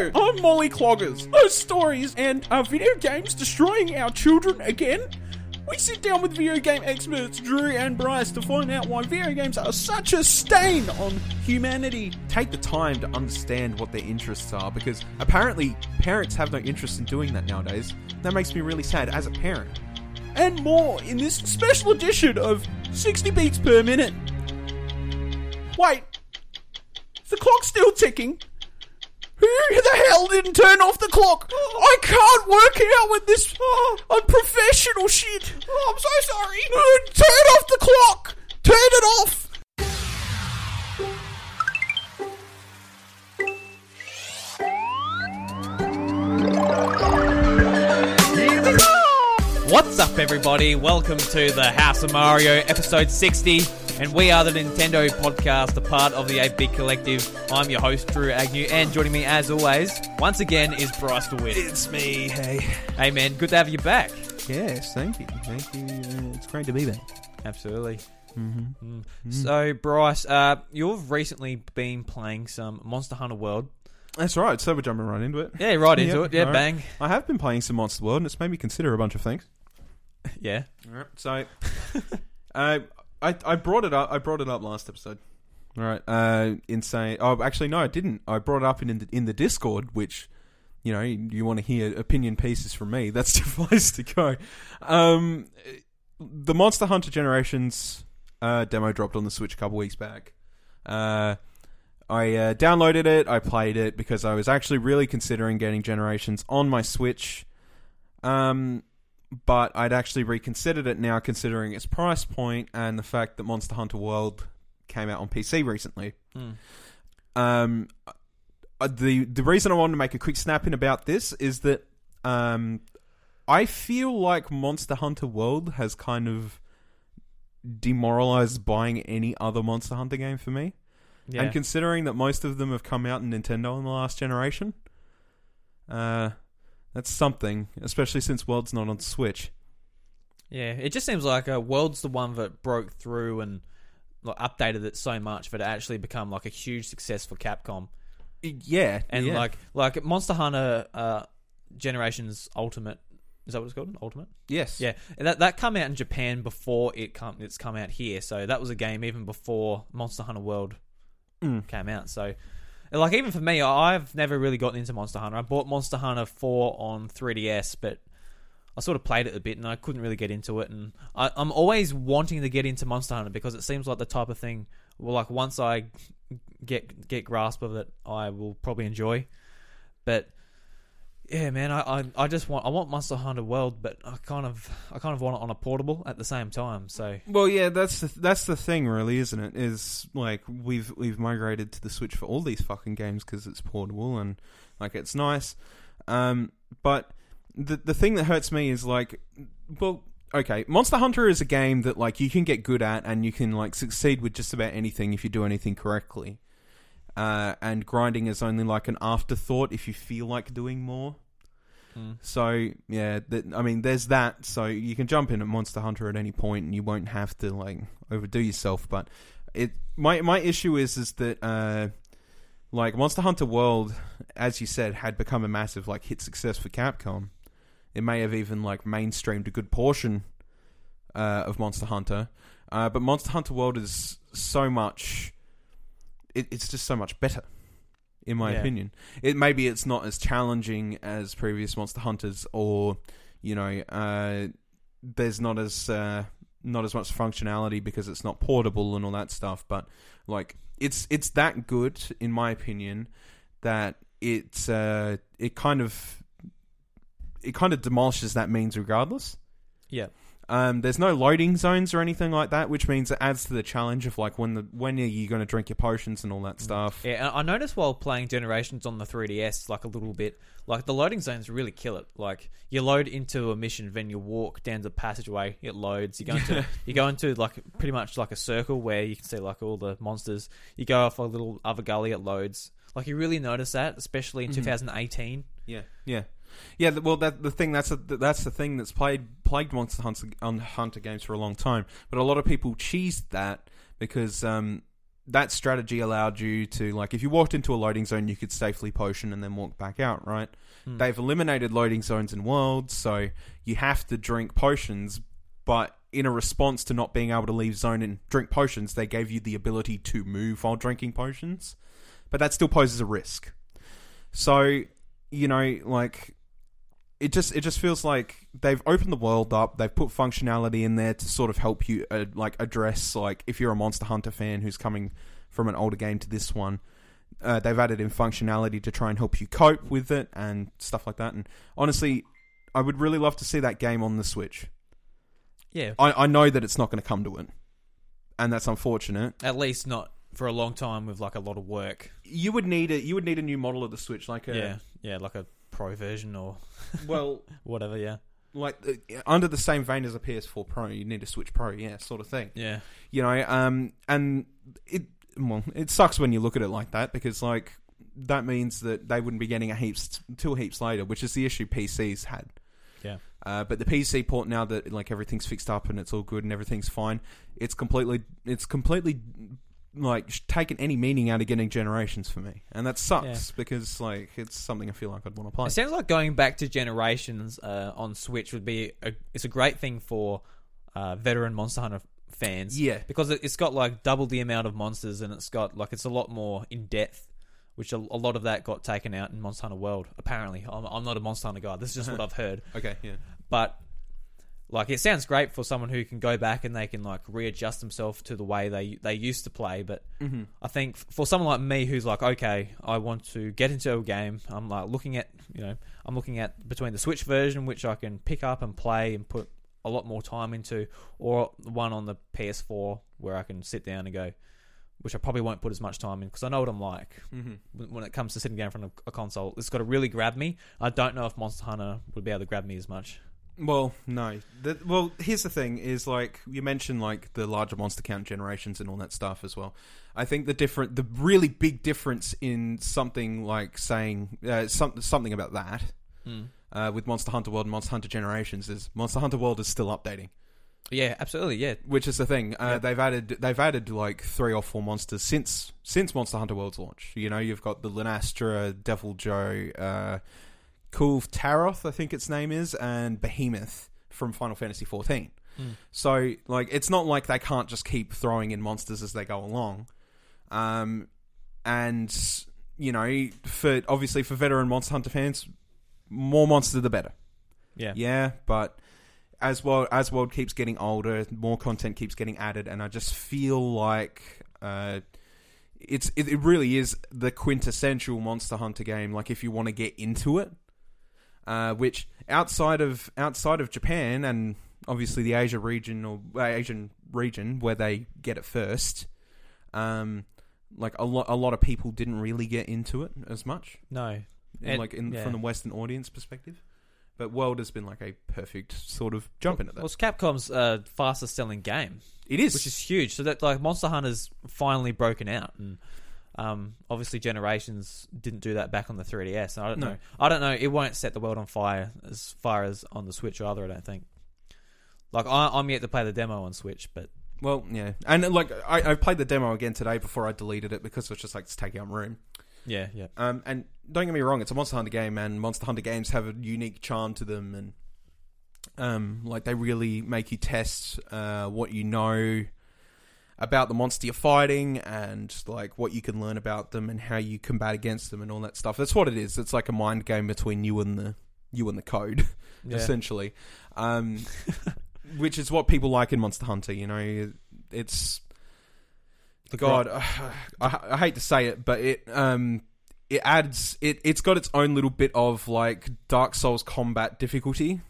Hello, I'm Molly Cloggers. Those stories and uh, video games destroying our children again? We sit down with video game experts Drew and Bryce to find out why video games are such a stain on humanity. Take the time to understand what their interests are because apparently parents have no interest in doing that nowadays. That makes me really sad as a parent. And more in this special edition of 60 beats per minute. Wait, is the clock still ticking? Who the hell didn't turn off the clock? I can't work out with this uh, unprofessional shit. Oh, I'm so sorry. Turn off the clock. Turn it off. What's up, everybody? Welcome to the House of Mario, episode 60, and we are the Nintendo podcast, a part of the 8 Bit Collective. I'm your host, Drew Agnew, and joining me, as always, once again, is Bryce DeWitt. It's me, hey. Hey, man, good to have you back. Yes, thank you. Thank you. Uh, it's great to be back. Absolutely. Mm-hmm. Mm. So, Bryce, uh, you've recently been playing some Monster Hunter World. That's right, so we're jumping right into it. Yeah, right into Yeah, it. Yeah, alright. bang. I have been playing some Monster World and it's made me consider a bunch of things. Yeah. So uh, I I brought it up. I brought it up last episode. All right, uh, insane. Oh, actually, no, I didn't. I brought it up in in the, in the Discord, which you know you, you want to hear opinion pieces from me. That's the place to go. Um, the Monster Hunter Generations uh, demo dropped on the Switch a couple weeks back. Uh, I uh, downloaded it. I played it because I was actually really considering getting Generations on my Switch. Um, but I'd actually reconsidered it now, considering its price point and the fact that Monster Hunter World came out on PC recently. Mm. Um, uh, the the reason I wanted to make a quick snap in about this is that um, I feel like Monster Hunter World has kind of demoralized buying any other Monster Hunter game for me. Yeah. And considering that most of them have come out in Nintendo in the last generation, uh, that's something, especially since World's not on Switch. Yeah, it just seems like uh, World's the one that broke through and like, updated it so much that it actually become like a huge success for Capcom. Yeah, And yeah. like like Monster Hunter uh, Generations Ultimate is that what it's called? Ultimate? yes, Yeah, and that that come out in Japan before it come it's come out here. So that was a game even before Monster Hunter World Mm. came out. So like even for me, I've never really gotten into Monster Hunter. I bought Monster Hunter 4 on 3DS, but I sort of played it a bit and I couldn't really get into it. And I, I'm always wanting to get into Monster Hunter because it seems like the type of thing. Well, like once I get get grasp of it, I will probably enjoy. But yeah, man, I, I, I just want I want Monster Hunter World, but I kind of I kind of want it on a portable at the same time. So Well, yeah, that's the that's the thing, really, isn't it? Is like we've we've migrated to the Switch for all these fucking games because it's portable and like it's nice. Um, but the the thing that hurts me is like, well, okay, Monster Hunter is a game that like you can get good at and you can like succeed with just about anything if you do anything correctly. Uh, and grinding is only like an afterthought if you feel like doing more. mm. So yeah, th- I mean, there's that. So you can jump in at Monster Hunter at any point, and you won't have to like overdo yourself. But it my my issue is is that uh, like Monster Hunter World, as you said, had become a massive like hit success for Capcom. It may have even like mainstreamed a good portion uh, of Monster Hunter, uh, but Monster Hunter World is so much. It, it's just so much better, in my Yeah. opinion it maybe it's not as challenging as previous Monster Hunters, or you know, uh, there's not as uh, not as much functionality because it's not portable and all that stuff. But like, it's it's that good in my opinion that it's uh, it kind of it kind of demolishes that means regardless. yeah, Um, there's no loading zones or anything like that, which means it adds to the challenge of like when the when are you going to drink your potions and all that stuff. yeah. And I noticed while playing Generations on the 3DS, like a little bit, like the loading zones really kill it. Like you load into a mission, then you walk down the passageway, it loads. You go into you go into like pretty much like a circle where you can see like all the monsters. You go off a little other gully, it loads. Like you really notice that, especially in Mhm. 2018. Yeah, yeah, yeah. Well, that the thing that's a, that's the thing that's played plagued Monster Hunter on Hunter games for a long time. But a lot of people cheesed that because um, that strategy allowed you to like if you walked into a loading zone, you could safely potion and then walk back out. Right? Hmm. They've eliminated loading zones in worlds, so you have to drink potions, but in a response to not being able to leave zone and drink potions, they gave you the ability to move while drinking potions. But that still poses a risk. So, you know, like it just it just feels like they've opened the world up. They've put functionality in there to sort of help you uh, like address like if you're a Monster Hunter fan who's coming from an older game to this one. Uh, they've added in functionality to try and help you cope with it and stuff like that. And honestly, I would really love to see that game on the Switch. Yeah, I, I know that it's not going to come to it, and that's unfortunate. at least not for a long time with like a lot of work. You would need a you would need a new model of the Switch, like a yeah, yeah, like a pro version or well, whatever. Yeah, like uh, under the same vein as a PS4 Pro, you need a Switch Pro, yeah, sort of thing. yeah, You know, um, and it well, it sucks when you look at it like that because like that means that they wouldn't be getting a heaps two heaps later, which is the issue PCs had. yeah. Uh, but the PC port now that like everything's fixed up and it's all good and everything's fine, it's completely it's completely like taken any meaning out of getting generations for me, and that sucks because like it's something I feel like I'd want to play. It sounds like going back to generations uh, on Switch would be a, it's a great thing for uh, veteran Monster Hunter fans. Yeah. because it, it's got like double the amount of monsters and it's got like it's a lot more in depth. Which a, a lot of that got taken out in Monster Hunter World. Apparently, I'm, I'm not a Monster Hunter guy. This is just what I've heard. Okay, yeah, But like, it sounds great for someone who can go back and they can like readjust themselves to the way they they used to play. But mm-hmm. I think for someone like me who's like, okay, I want to get into a game. I'm like looking at, you know, I'm looking at between the Switch version, which I can pick up and play and put a lot more time into, or the one on the PS4 where I can sit down and go, which I probably won't put as much time in because I know what I'm like Mm-hmm. when when it comes to sitting down in front of a console. It's got to really grab me. I don't know if Monster Hunter would be able to grab me as much. Well, no. The, well, here's the thing: is like you mentioned, like the larger monster count generations and all that stuff as well. I think the different, the really big difference in something like saying uh, some, something about that uh, with Monster Hunter World and Monster Hunter Generations is Monster Hunter World is still updating, Yeah, absolutely. Yeah, which is the thing. Uh, Yeah. They've added they've added like three or four monsters since since Monster Hunter World's launch. You know, you've got the Lunastra, Deviljho, uh, Kulve Taroth, I think its name is, and Behemoth from Final Fantasy XIV. Mm. So, like, it's not like they can't just keep throwing in monsters as they go along. Um, and you know, for obviously for veteran Monster Hunter fans, more monsters the better. yeah, Yeah, but as well as world keeps getting older, more content keeps getting added, and I just feel like uh, it's it, it really is the quintessential Monster Hunter game. Like if you want to get into it, uh, which outside of outside of Japan and obviously the Asia region or uh, Asian region where they get it first, um, like a lot a lot of people didn't really get into it as much No, in, like in yeah. from the Western audience perspective. But World has been like a perfect sort of jump into that. Well, it's Capcom's uh, fastest selling game, it is. which is huge. So that like Monster Hunter's finally broken out, and um, obviously Generations didn't do that back on the 3DS. And I don't No. know. I don't know. It won't set the world on fire as far as on the Switch either. I don't think. Like I, I'm yet to play the demo on Switch, but well, yeah, and like I, I played the demo again today before I deleted it because it was just like it's taking up room. yeah, yeah, Um, and don't get me wrong, it's a Monster Hunter game, and Monster Hunter games have a unique charm to them, and um, like they really make you test uh, what you know about the monster you're fighting, and like what you can learn about them, and how you combat against them, and all that stuff. That's what it is. It's like a mind game between you and the you and the code, yeah. essentially. Um, which is what people like in Monster Hunter. You know, it's The God, I, I hate to say it, but it um it adds it it's got its own little bit of like Dark Souls combat difficulty,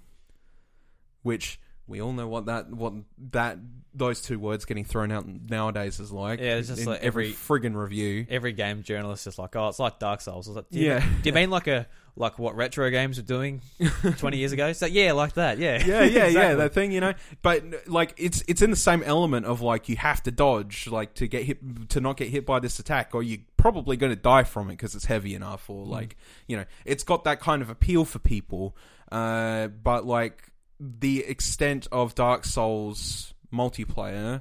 which we all know what that what that those two words getting thrown out nowadays is like. Yeah, it's just in like every every- friggin' review. Every game journalist is like, oh, it's like Dark Souls. Like, do you, Yeah. do you mean like a like what retro games were doing twenty years ago? So yeah, like that. Yeah, yeah, yeah, yeah, that thing, you know. But like, it's it's in the same element of like you have to dodge, like to get hit, to not get hit by this attack, or you're probably going to die from it because it's heavy enough, or like you know, it's got that kind of appeal for people. Uh, but like the extent of Dark Souls multiplayer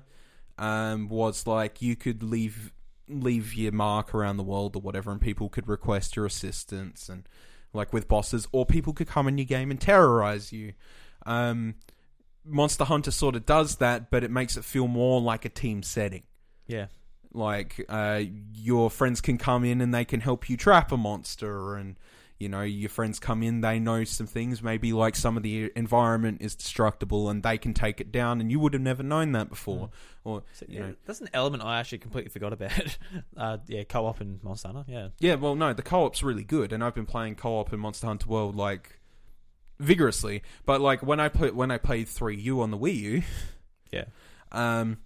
um, was like you could leave leave your mark around the world or whatever, and people could request your assistance and like with bosses, or people could come in your game and terrorize you. Um, Monster Hunter sort of does that, but it makes it feel more like a team setting. Yeah. Like uh, your friends can come in and they can help you trap a monster, and you know your friends come in, they know some things. Maybe like some of the environment is destructible, and they can take it down, and you would have never known that before. Or So, you yeah, know, that's an element I actually completely forgot about. uh, yeah, co-op in Monster Hunter. Yeah. Yeah, well, no, the co-op's really good, and I've been playing co-op in Monster Hunter World like vigorously. But like when I put when I played Three U on the Wii U, Yeah. um,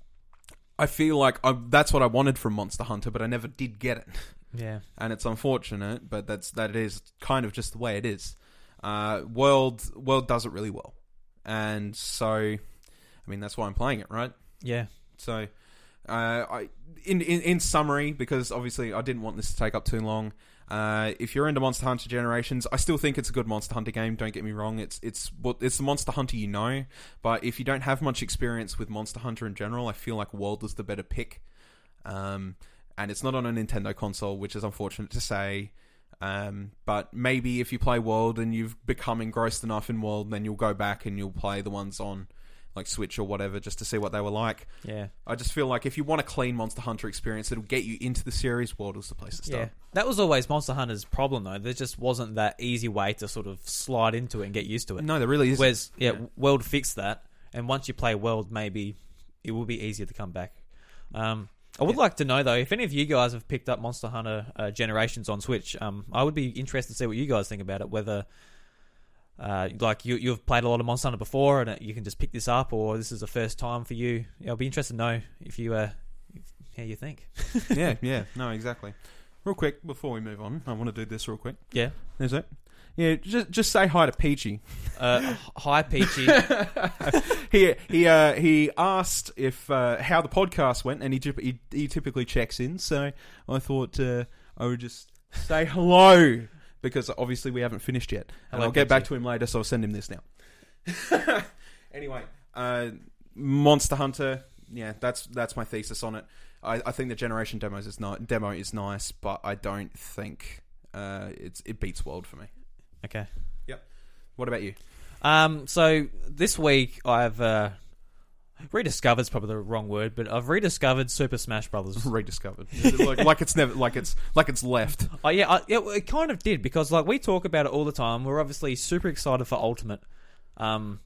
I feel like I, that's what I wanted from Monster Hunter, but I never did get it, Yeah. and it's unfortunate. But that's that is kind of just the way it is. Uh, World World does it really well, and so I mean that's why I'm playing it, right? Yeah. So, uh, I in, in in summary, because obviously I didn't want this to take up too long. Uh, if you're into Monster Hunter Generations, I still think it's a good Monster Hunter game. Don't get me wrong; it's it's what it's the Monster Hunter you know. But if you don't have much experience with Monster Hunter in general, I feel like World is the better pick. Um, and it's not on a Nintendo console, which is unfortunate to say. Um, but maybe if you play World and you've become engrossed enough in World, then you'll go back and you'll play the ones on like Switch or whatever just to see what they were like. Yeah. I just feel like if you want a clean Monster Hunter experience that'll get you into the series, World is the place to start. Yeah. That was always Monster Hunter's problem, though. There just wasn't that easy way to sort of slide into it and get used to it. No, there really is. Whereas, yeah, Yeah. World fixed that, and once you play World, maybe it will be easier to come back. Um, I would Yeah. like to know though if any of you guys have picked up Monster Hunter uh, Generations on Switch. Um, I would be interested to see what you guys think about it. Whether uh, like you you've played a lot of Monster Hunter before and uh, you can just pick this up, or this is the first time for you. Yeah, I'll be interested to know if you uh, how you think. yeah, yeah, no, exactly. Real quick before we move on, I want to do this real quick. Yeah. Is it? Yeah, just just say hi to Peachy. Uh, hi, Peachy. he he uh, he asked if uh, how the podcast went, and he, he he typically checks in. So I thought uh, I would just say hello because obviously we haven't finished yet, and Hello, I'll get back to him later. So I'll send him this now. anyway, uh, Monster Hunter. Yeah, that's that's my thesis on it. I, I think the generation demos is not demo is nice, but I don't think uh, it's it beats World for me. Okay. What about you? Um, so this week I've uh, rediscovered's probably the wrong word, but I've rediscovered Super Smash Brothers. Rediscovered, like, like it's never like it's like it's left. oh yeah, I, it, it kind of did because like we talk about it all the time. We're obviously super excited for Ultimate. Um,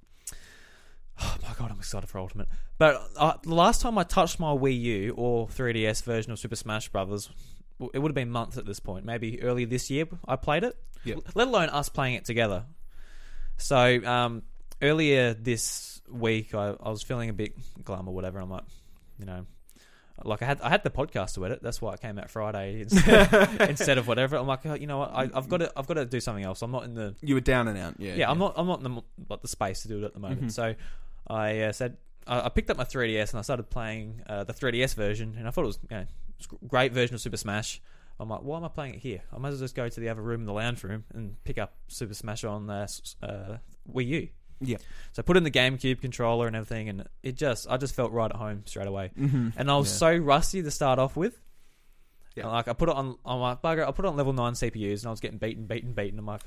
oh my god, I'm excited for Ultimate. But uh, the last time I touched my Wii U or 3DS version of Super Smash Brothers, it would have been months at this point. Maybe early this year I played it. Yep. Let alone us playing it together. So um, earlier this week, I, I was feeling a bit glum or whatever. I'm like, you know, like I had I had the podcast to edit. That's why it came out Friday instead, instead of whatever. I'm like, oh, you know what? I, I've got to I've got to do something else. I'm not in the You were down and out. Yeah, yeah, I'm not I'm not in the, like the space to do it at the moment. Mhm. So I uh, said I, I picked up my 3ds and I started playing uh, the 3ds version, and I thought it was you know, a great version of Super Smash. I'm like, why am I playing it here? I might as well just go to the other room in the lounge room and pick up Super Smash on uh, uh, Wii U. Yeah. So I put in the GameCube controller and everything, and it just I just felt right at home straight away. Mm-hmm. And I was Yeah. so rusty to start off with. Yeah. And, like I put it on, I'm like bugger. I put it on level nine CPUs, and I was getting beaten, beaten, beaten. I'm like,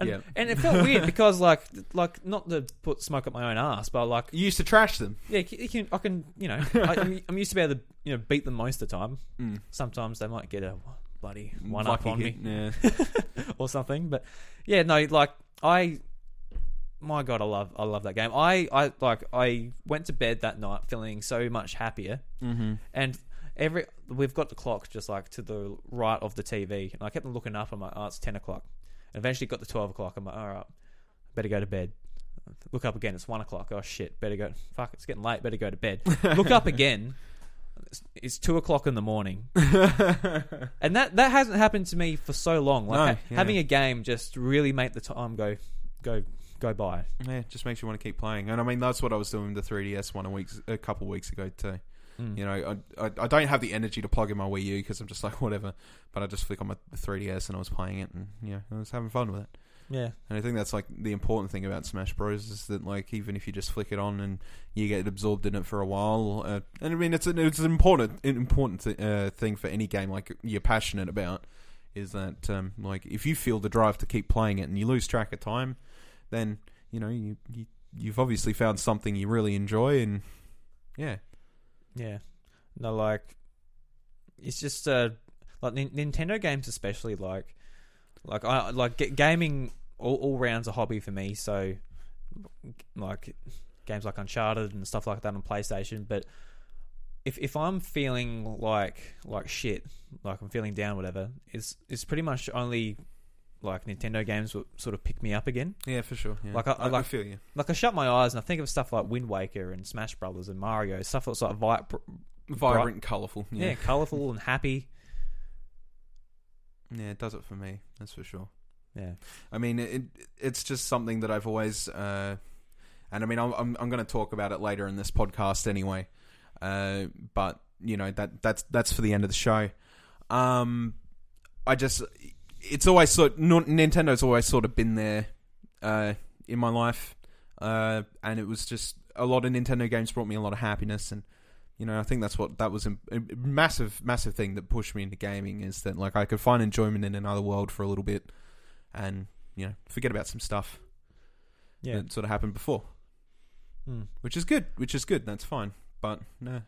and, Yeah. and it felt weird because like, like not to put smoke up my own ass, but like, You used to trash them. yeah, you can, I can, you know, I, I'm, I'm used to be able to, you know, beat them most of the time. Mm. Sometimes they might get a bloody one up Lucky on me Yeah. or something, but yeah, no, like I, my god, I love, I love that game. I, I like, I went to bed that night feeling so much happier mm-hmm. and every we've got the clock just like to the right of the TV, and I kept on looking up. I'm like, oh, it's ten o'clock. And eventually got to twelve o'clock. I'm like, all right, better go to bed. Look up again. It's one o'clock. Oh shit, better go. Fuck, it's getting late. Better go to bed. Look up again. It's, it's two o'clock in the morning, and that that hasn't happened to me for so long. Like No, ha- yeah. having a game just really make the time go go go by. yeah, it just makes you want to keep playing. And I mean, that's what I was doing with the 3DS one a week, a couple weeks ago too. Mm. You know, I, I I don't have the energy to plug in my Wii U because I'm just like whatever. But I just flick on my 3DS and I was playing it, and yeah, I was having fun with it. Yeah, And I think that's like the important thing about Smash Bros is that like even if you just flick it on and you get absorbed in it for a while, uh, and I mean it's an it's an important an important th- uh, thing for any game like you're passionate about is that um, like if you feel the drive to keep playing it and you lose track of time, then you know you, you you've obviously found something you really enjoy and yeah yeah. No, like it's just uh like Nin- Nintendo games, especially like like I like g- gaming all, all rounds a hobby for me. So like games like Uncharted and stuff like that on PlayStation, but. If, if I'm feeling like like shit, like I'm feeling down, whatever, it's it's pretty much only like Nintendo games will sort of pick me up again. yeah for sure yeah. Like, I- I I, like- feel you Like I shut my eyes and I think of stuff like Wind Waker and Smash Brothers and Mario, stuff that's like vi- br- vibrant and colourful yeah, yeah colorful and happy. yeah it does it for me that's for sure. Yeah, I mean, it, it's just something that I've always, uh, and I mean, I'm I'm, I'm going to talk about it later in this podcast anyway. Uh, but you know that that's that's for the end of the show. Um, I just, it's always sort Nintendo's always sort of been there, uh, in my life, uh, and it was just a lot of Nintendo games brought me a lot of happiness and. You know, I think that's what that was a, a massive, massive thing that pushed me into gaming is that like I could find enjoyment in another world for a little bit, and you know forget about some stuff yeah, that sort of happened before, Mm. which is good. Which is good. That's fine. But no,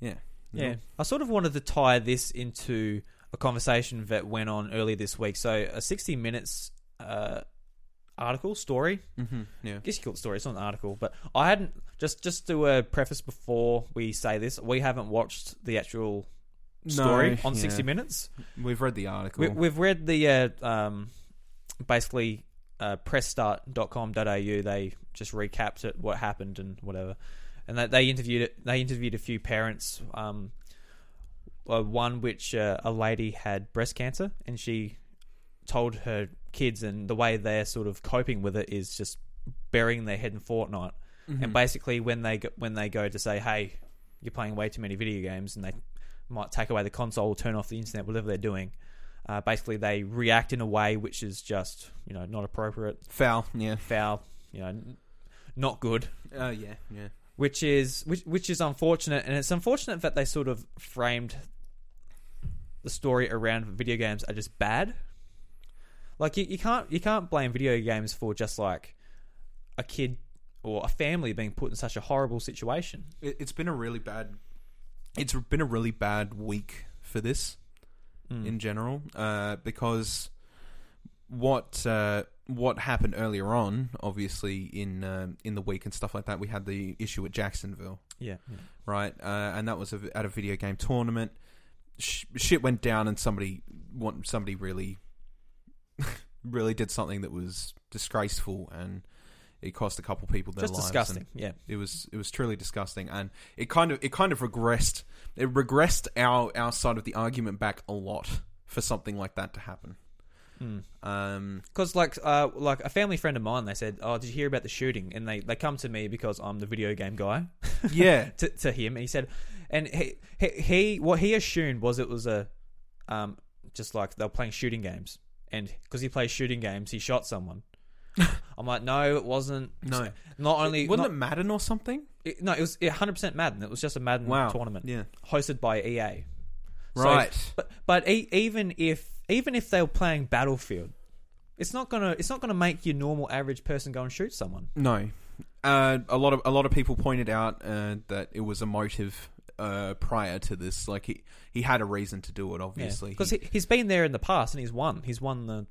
yeah, yeah. I sort of wanted to tie this into a conversation that went on earlier this week. So a 60 minutes uh, article story. hmm yeah. I guess you call it story. It's not an article, but I hadn't just just to a preface before we say this. We haven't watched the actual story No, on yeah. 60 minutes. We've read the article. We, we've read the uh, um, basically uh, pressstart.com.au. They just recapped it, what happened and whatever, and they, they interviewed it. They interviewed a few parents. Um, uh, one which uh, a lady had breast cancer, and she told her kids, and the way they're sort of coping with it is just burying their head in Fortnite. Mhm. And basically, when they go, when they go to say, "Hey, you're playing way too many video games," and they might take away the console, turn off the internet, whatever they're doing, uh, basically they react in a way which is just you know not appropriate, foul. Yeah. foul, you know, n- not good. Uh, yeah. Yeah. Which is which, which is unfortunate, and it's unfortunate that they sort of framed the story around video games are just bad. Like you, you can't you can't blame video games for just like a kid or a family being put in such a horrible situation. It, it's been a really bad. It's been a really bad week for this Mm. in general, uh, because what uh, what happened earlier on, obviously in um in the week and stuff like that, we had the issue at Jacksonville. yeah, yeah. right? Uh, and that was a, at a video game tournament. Sh- shit went down, and somebody want somebody really, really did something that was disgraceful, and it cost a couple people their just lives. disgusting. Yeah, It was it was truly disgusting, and it kind of it kind of regressed. It regressed our our side of the argument back a lot for something like that to happen. Um, Because like uh like a family friend of mine, they said, "Oh, did you hear about the shooting?" And they they come to me because I'm the video game guy yeah, to to him, and he said, and he he, he what he assumed was it was a um just like they were playing shooting games, and because he plays shooting games, he shot someone. I'm like, no, it wasn't. no, Not only wasn't not- it Madden or something? it, no, it was 100 percent Madden. It was just a Madden Wow, tournament Yeah, hosted by EA. So- right. But but e- even if even if they were playing Battlefield, it's not gonna it's not gonna make your normal average person go and shoot someone. No, uh, a lot of a lot of people pointed out uh, that it was a motive uh, prior to this. Like he he had a reason to do it. Obviously, because He- he, he's been there in the past and he's won. He's won the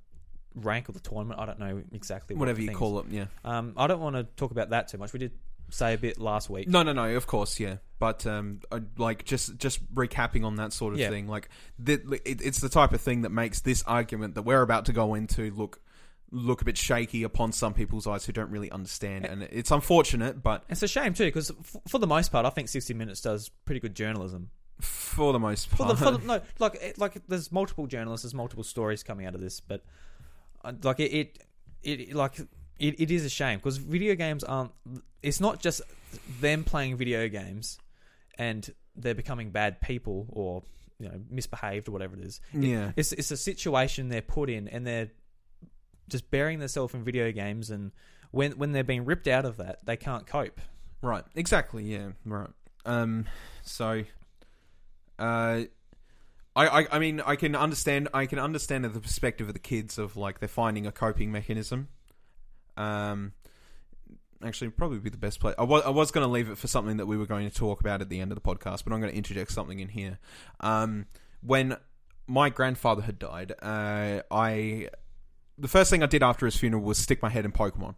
rank of the tournament. I don't know exactly what whatever you call it. Yeah. Um, I don't want to talk about that too much. We did say a bit last week. No, no, no. Of course, yeah. But um, like just just recapping on that sort of Yeah. thing. Like it, it's the type of thing that makes this argument that we're about to go into look look a bit shaky upon some people's eyes who don't really understand, and it's unfortunate. But It's a shame too because f- for the most part, I think 60 Minutes does pretty good journalism. for the most For part, the, for the no, like like there's multiple journalists, there's multiple stories coming out of this, but uh, like it, it, it like it, it is a shame because video games aren't. It's not just them playing video games and they're becoming bad people or you know misbehaved or whatever it is. yeah, It's it's a situation they're put in and they're just burying themselves in video games, and when when they're being ripped out of that, they can't cope. Right. Exactly. Yeah. Right. Um. So. Uh. I, I, I mean I can understand I can understand the perspective of the kids of like they're finding a coping mechanism. Um, actually, probably be the best place. I was I was going to leave it for something that we were going to talk about at the end of the podcast, but I'm going to interject something in here. Um, when my grandfather had died, uh, I the first thing I did after his funeral was stick my head in Pokemon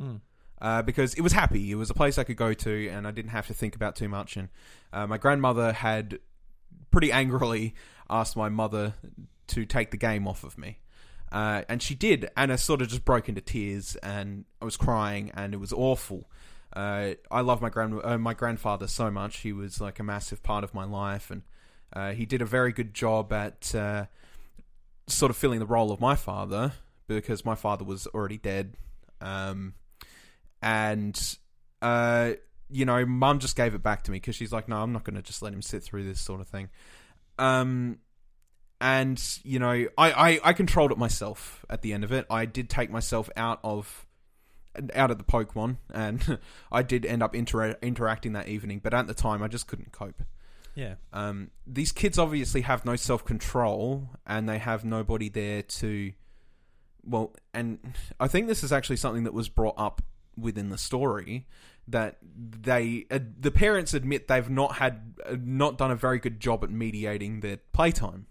Mm. uh, because it was happy. It was a place I could go to, and I didn't have to think about too much. And uh, my grandmother had pretty angrily asked my mother to take the game off of me. Uh, and she did, and I sort of just broke into tears, and I was crying, and it was awful. Uh, I love my grand uh, my grandfather so much. He was like a massive part of my life, and uh, he did a very good job at uh, sort of filling the role of my father because my father was already dead. Um, and uh, you know, mum just gave it back to me because she's like, "No, I'm not going to just let him sit through this sort of thing." Um, and you know, I, I I controlled it myself. At the end of it, I did take myself out of out of the Pokemon, and I did end up intera- interacting that evening. But at the time, I just couldn't cope. Yeah, Um, these kids obviously have no self control, and they have nobody there to. Well, and I think this is actually something that was brought up within the story that they uh, the parents admit they've not had uh, not done a very good job at mediating their playtime,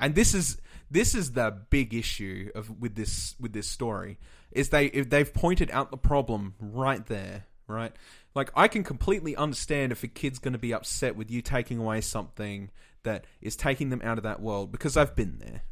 and this is this is the big issue of with this with this story is they if they've pointed out the problem right there right? Like I can completely understand if a kid's going to be upset with you taking away something that is taking them out of that world because I've been there.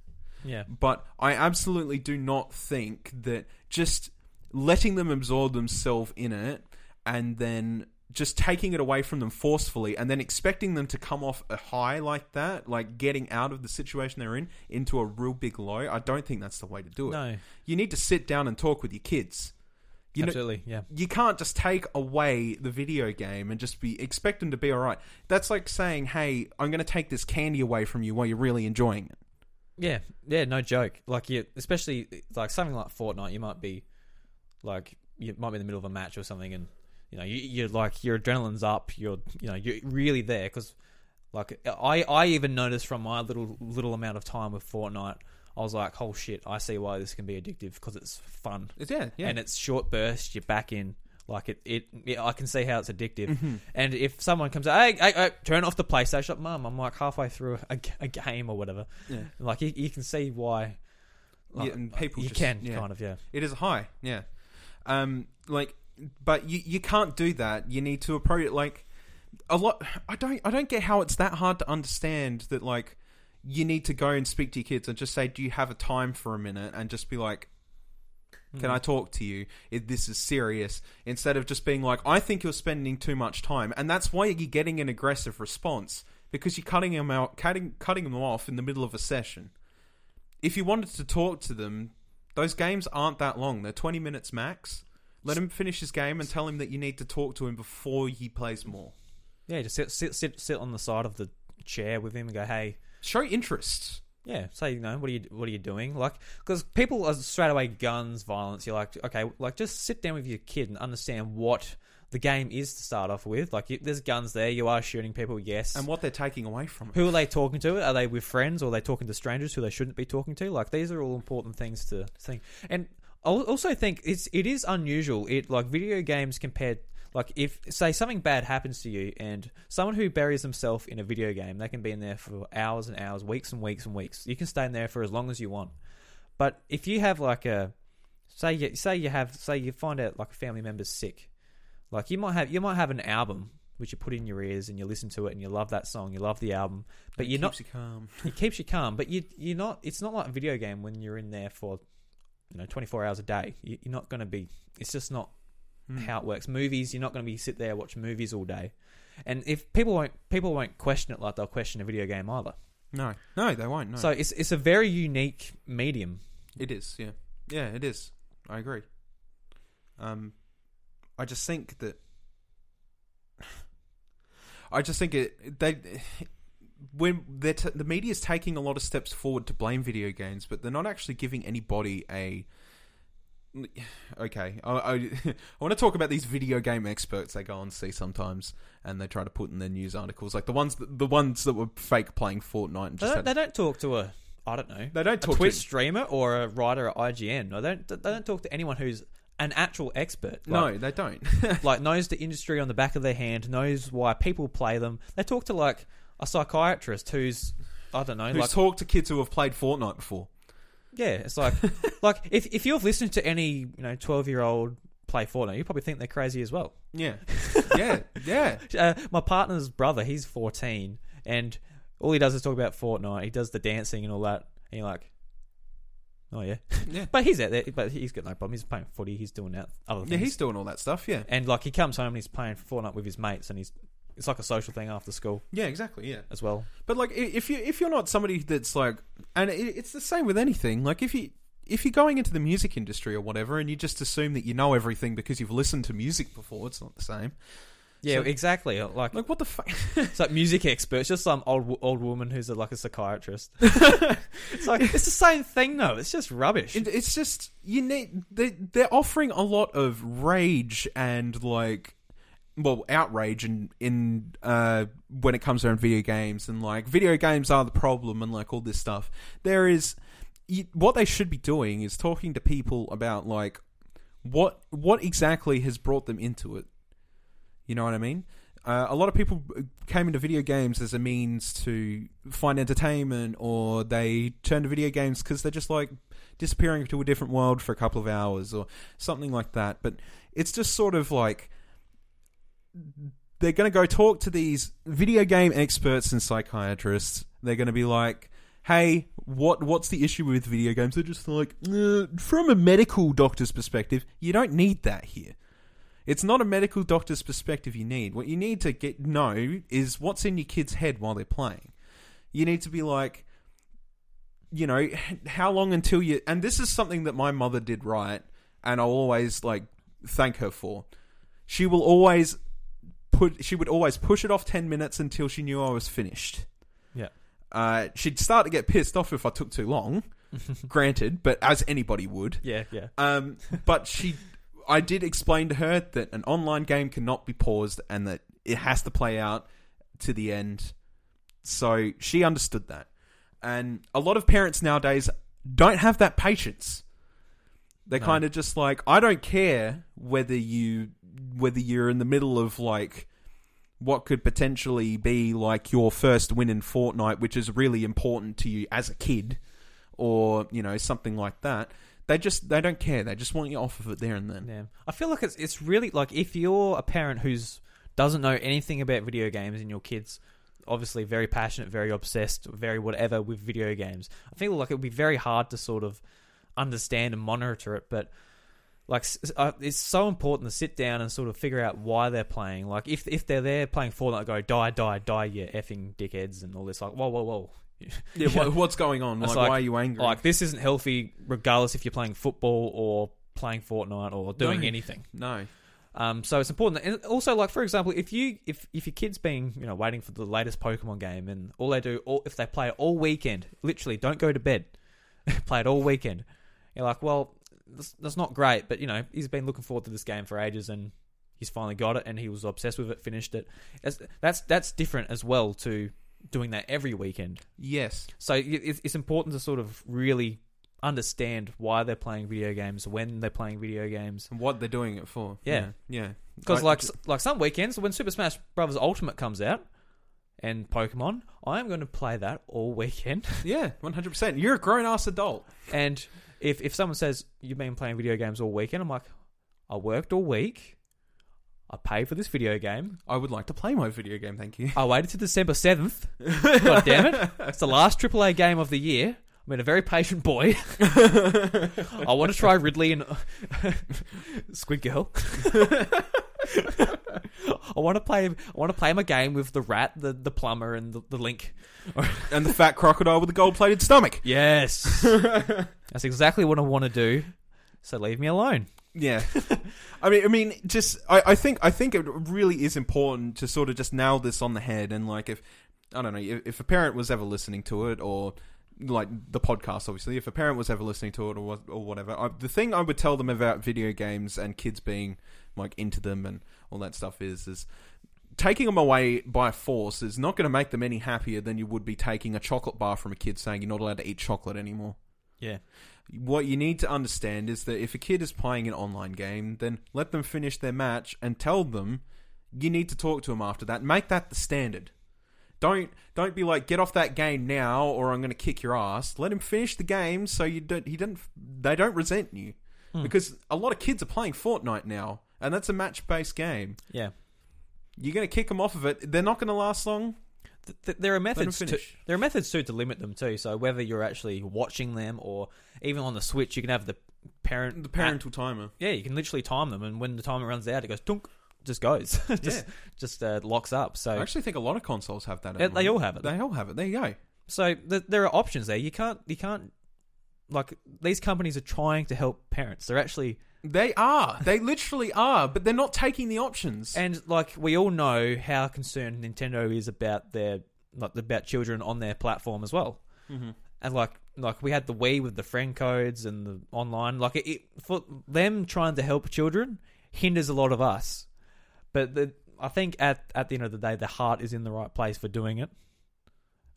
Yeah, but I absolutely do not think that just letting them absorb themselves in it and then just taking it away from them forcefully and then expecting them to come off a high like that, like getting out of the situation they're in into a real big low, I don't think that's the way to do it. no, You need to sit down and talk with your kids. You know, absolutely, yeah, you can't just take away the video game and just be expect them to be all right. That's like saying, "Hey, I'm going to take this candy away from you while you're really enjoying it." yeah, yeah. No joke. Like you, especially like something like Fortnite, you might be like you might be in the middle of a match or something, and you know you, you're like your adrenaline's up. You're you know you're really there because like I I even noticed from my little little amount of time with Fortnite, I was like, oh shit, I see why this can be addictive because it's fun It's, yeah, yeah. and it's short bursts. You're back in. Like it, it, it, I can see how it's addictive. Mm-hmm. And if someone comes, hey, hey, hey, turn off the PlayStation, Mum, I'm like halfway through a, a game or whatever. yeah. Like you, you can see why. Yeah, like, and people you just- can yeah. kind of yeah. It is high, yeah. Um, like, but you you can't do that. You need to approach it like a lot. I don't I don't get how it's that hard to understand that like you need to go and speak to your kids and just say, "Do you have a time for a minute?" and just be like. Can Mm. I talk to you? If this is serious, instead of just being like, "I think you're spending too much time," and that's why you're getting an aggressive response because you're cutting them out, cutting cutting them off in the middle of a session. If you wanted to talk to them, those games aren't that long. They're 20 minutes max. Let him finish his game and tell him that you need to talk to him before he plays more. Yeah, just sit, sit sit sit on the side of the chair with him and go, hey, Show interest. yeah, say you know what are you what are you doing? Like because people are straight away guns, violence. You're like, okay, like just sit down with your kid and understand what the game is to start off with. Like you, there's guns there, you are shooting people, yes. And what they're taking away from it. Who are they talking to? Are they with friends or are they talking to strangers who they shouldn't be talking to? Like these are all important things to think. And I also think it's it is unusual. It like video games compared like if say something bad happens to you and someone who buries themselves in a video game, they can be in there for hours and hours, weeks and weeks and weeks. You can stay in there for as long as you want. But if you have like a say you say you have say you find out like a family member's sick, like you might have you might have an album which you put in your ears and you listen to it and you love that song, you love the album, but It you're not keeps you calm. it keeps you calm, but you you're not. It's not like a video game when you're in there for you know 24 hours a day. You, you're not going to be. It's just not Hmm. how it works. Movies, you're not going to be sit there watch movies all day. And if people won't people won't question it like they'll question a video game either. No, no, they won't. No, So it's it's a very unique medium. it is. Yeah, yeah, it is. I agree. Um, I just think that I just think it they when they're t- the media's taking a lot of steps forward to blame video games, but they're not actually giving anybody a. Okay, I, I, I want to talk about these video game experts they go and see sometimes, and they try to put in their news articles, like the ones that, the ones that were fake playing Fortnite and They don't, had, they don't talk to a I don't know they don't talk a Twitch to streamer or a writer at IGN. They don't they don't talk to anyone who's an actual expert. no, they don't. like knows the industry on the back of their hand, knows why people play them. They talk to like a psychiatrist who's I don't know, Who's like talked to kids who have played Fortnite before? yeah, it's like like if if you've listened to any you know twelve year old play Fortnite, you probably think they're crazy as well. Yeah, yeah, yeah. Uh, my partner's brother, he's fourteen, and all he does is talk about Fortnite. He does the dancing and all that, and you're like. Oh yeah, Yeah. But he's out there. But he's got no problem. He's playing footy. He's doing that other things. Yeah, he's doing all that stuff. Yeah, and like he comes home and he's playing Fortnite with his mates, and he's it's like a social thing after school yeah, exactly. Yeah. as well. But like, i- if you if you're not somebody that's like, and it, it's the same with anything. Like, if you if you're going into the music industry or whatever, and you just assume that you know everything because you've listened to music before, it's not the same. Yeah, So- exactly. Like Like, what the fuck? it's like music experts, just some old old woman who's a, like a psychiatrist. it's like it's the same thing though. It's just rubbish. It, it's just you need they they're offering a lot of rage and like well outrage and in uh when it comes around video games and like video games are the problem and like all this stuff. There is you, what they should be doing is talking to people about like what what exactly has brought them into it. You know what i mean? Uh, a lot of people came into video games as a means to find entertainment or they turn to video games because they're just like disappearing to a different world for a couple of hours or something like that. But it's just sort of like they're going to go talk to these video game experts and psychiatrists. They're going to be like, "Hey, what what's the issue with video games?" They're just like, uh, from a medical doctor's perspective, you don't need that here. It's not a medical doctor's perspective you need. What you need to get know is what's in your kid's head while they're playing. You need to be like, you know, how long until you. And this is something that my mother did right, and I'll always like thank her for. She will always put. She would always push it off ten minutes until she knew I was finished. yeah, Uh, she'd start to get pissed off if I took too long. granted, but as anybody would. yeah, yeah. Um, but she, I did explain to her that an online game cannot be paused and that it has to play out to the end. So she understood that. And a lot of parents nowadays don't have that patience. They're No. kind of just like, I don't care whether you whether you're in the middle of like what could potentially be like your first win in Fortnite, which is really important to you as a kid, or you know something like that. They just they don't care. They just want you off of it there and then. Yeah, I feel like it's it's really like if you're a parent who's doesn't know anything about video games and your kids obviously very passionate, very obsessed, very whatever with video games. I feel like it would be very hard to sort of understand and monitor it, but like uh, it's so important to sit down and sort of figure out why they're playing. Like if if they're there playing Fortnite, go die, die, die, you effing dickheads and all this. Like whoa, whoa, whoa. Yeah, what, what's going on? Like, like- why are you angry? Like this isn't healthy, regardless if you're playing football or playing Fortnite or doing No. anything. no, Um, so it's important. And also, like for example, if you if if your kid's been you know waiting for the latest Pokemon game and all they do, all, if they play it all weekend, literally don't go to bed, play it all weekend. You're like, well, that's, that's not great, but you know he's been looking forward to this game for ages and he's finally got it and he was obsessed with it, finished it. That's that's, that's different as well to doing that every weekend. yes, So it's, it's important to sort of really understand why they're playing video games, when they're playing video games. and what they're doing it for? Yeah. yeah. yeah. Because I- like like some weekends when Super Smash Brothers Ultimate comes out and Pokemon, I am going to play that all weekend. yeah, one hundred percent. You're a grown ass adult. and if if someone says you've been playing video games all weekend, I'm like, I worked all week. I paid for this video game. I would like to play my video game. Thank you. I waited to December seventh. God damn it! It's the last AAA game of the year. I'm been a very patient boy. I want to try Ridley and Squid Girl. I want to play. I want to play my game with the rat, the the plumber, and the, the link. and the fat crocodile with the gold plated stomach. Yes, that's exactly what I want to do. So leave me alone. Yeah, I mean, I mean, just I, I think I think it really is important to sort of just nail this on the head and like if I don't know if, if a parent was ever listening to it or like the podcast, obviously, if a parent was ever listening to it or or whatever, I, the thing I would tell them about video games and kids being like into them and all that stuff is is taking them away by force is not going to make them any happier than you would be taking a chocolate bar from a kid saying you're not allowed to eat chocolate anymore. Yeah. What you need to understand is that if a kid is playing an online game, then let them finish their match and tell them you need to talk to them after that. Make that the standard. Don't don't be like get off that game now or I'm going to kick your ass. Let him finish the game so you don't he don't they don't resent you. Hmm. Because a lot of kids are playing Fortnite now and that's a match-based game. Yeah. You're going to kick them off of it. They're not going to last long. Th- th- there are methods to there are methods too to limit them too. So whether you're actually watching them or even on the Switch, you can have the parent The parental timer. yeah, you can literally time them, and when the timer runs out, it goes tunk, just goes, just Yeah. just uh, locks up. So I actually think a lot of consoles have that. at they all have it. They all have it. There you go. so th- there are options there. You can't you can't like these companies are trying to help parents. They're actually They are. They literally are, but they're not taking the options. and like we all know how concerned Nintendo is about their like about children on their platform as well. Mm-hmm. and like like we had the Wii with the friend codes and the online like it, it for them trying to help children hinders a lot of us but the I think at at the end of the day the heart is in the right place for doing it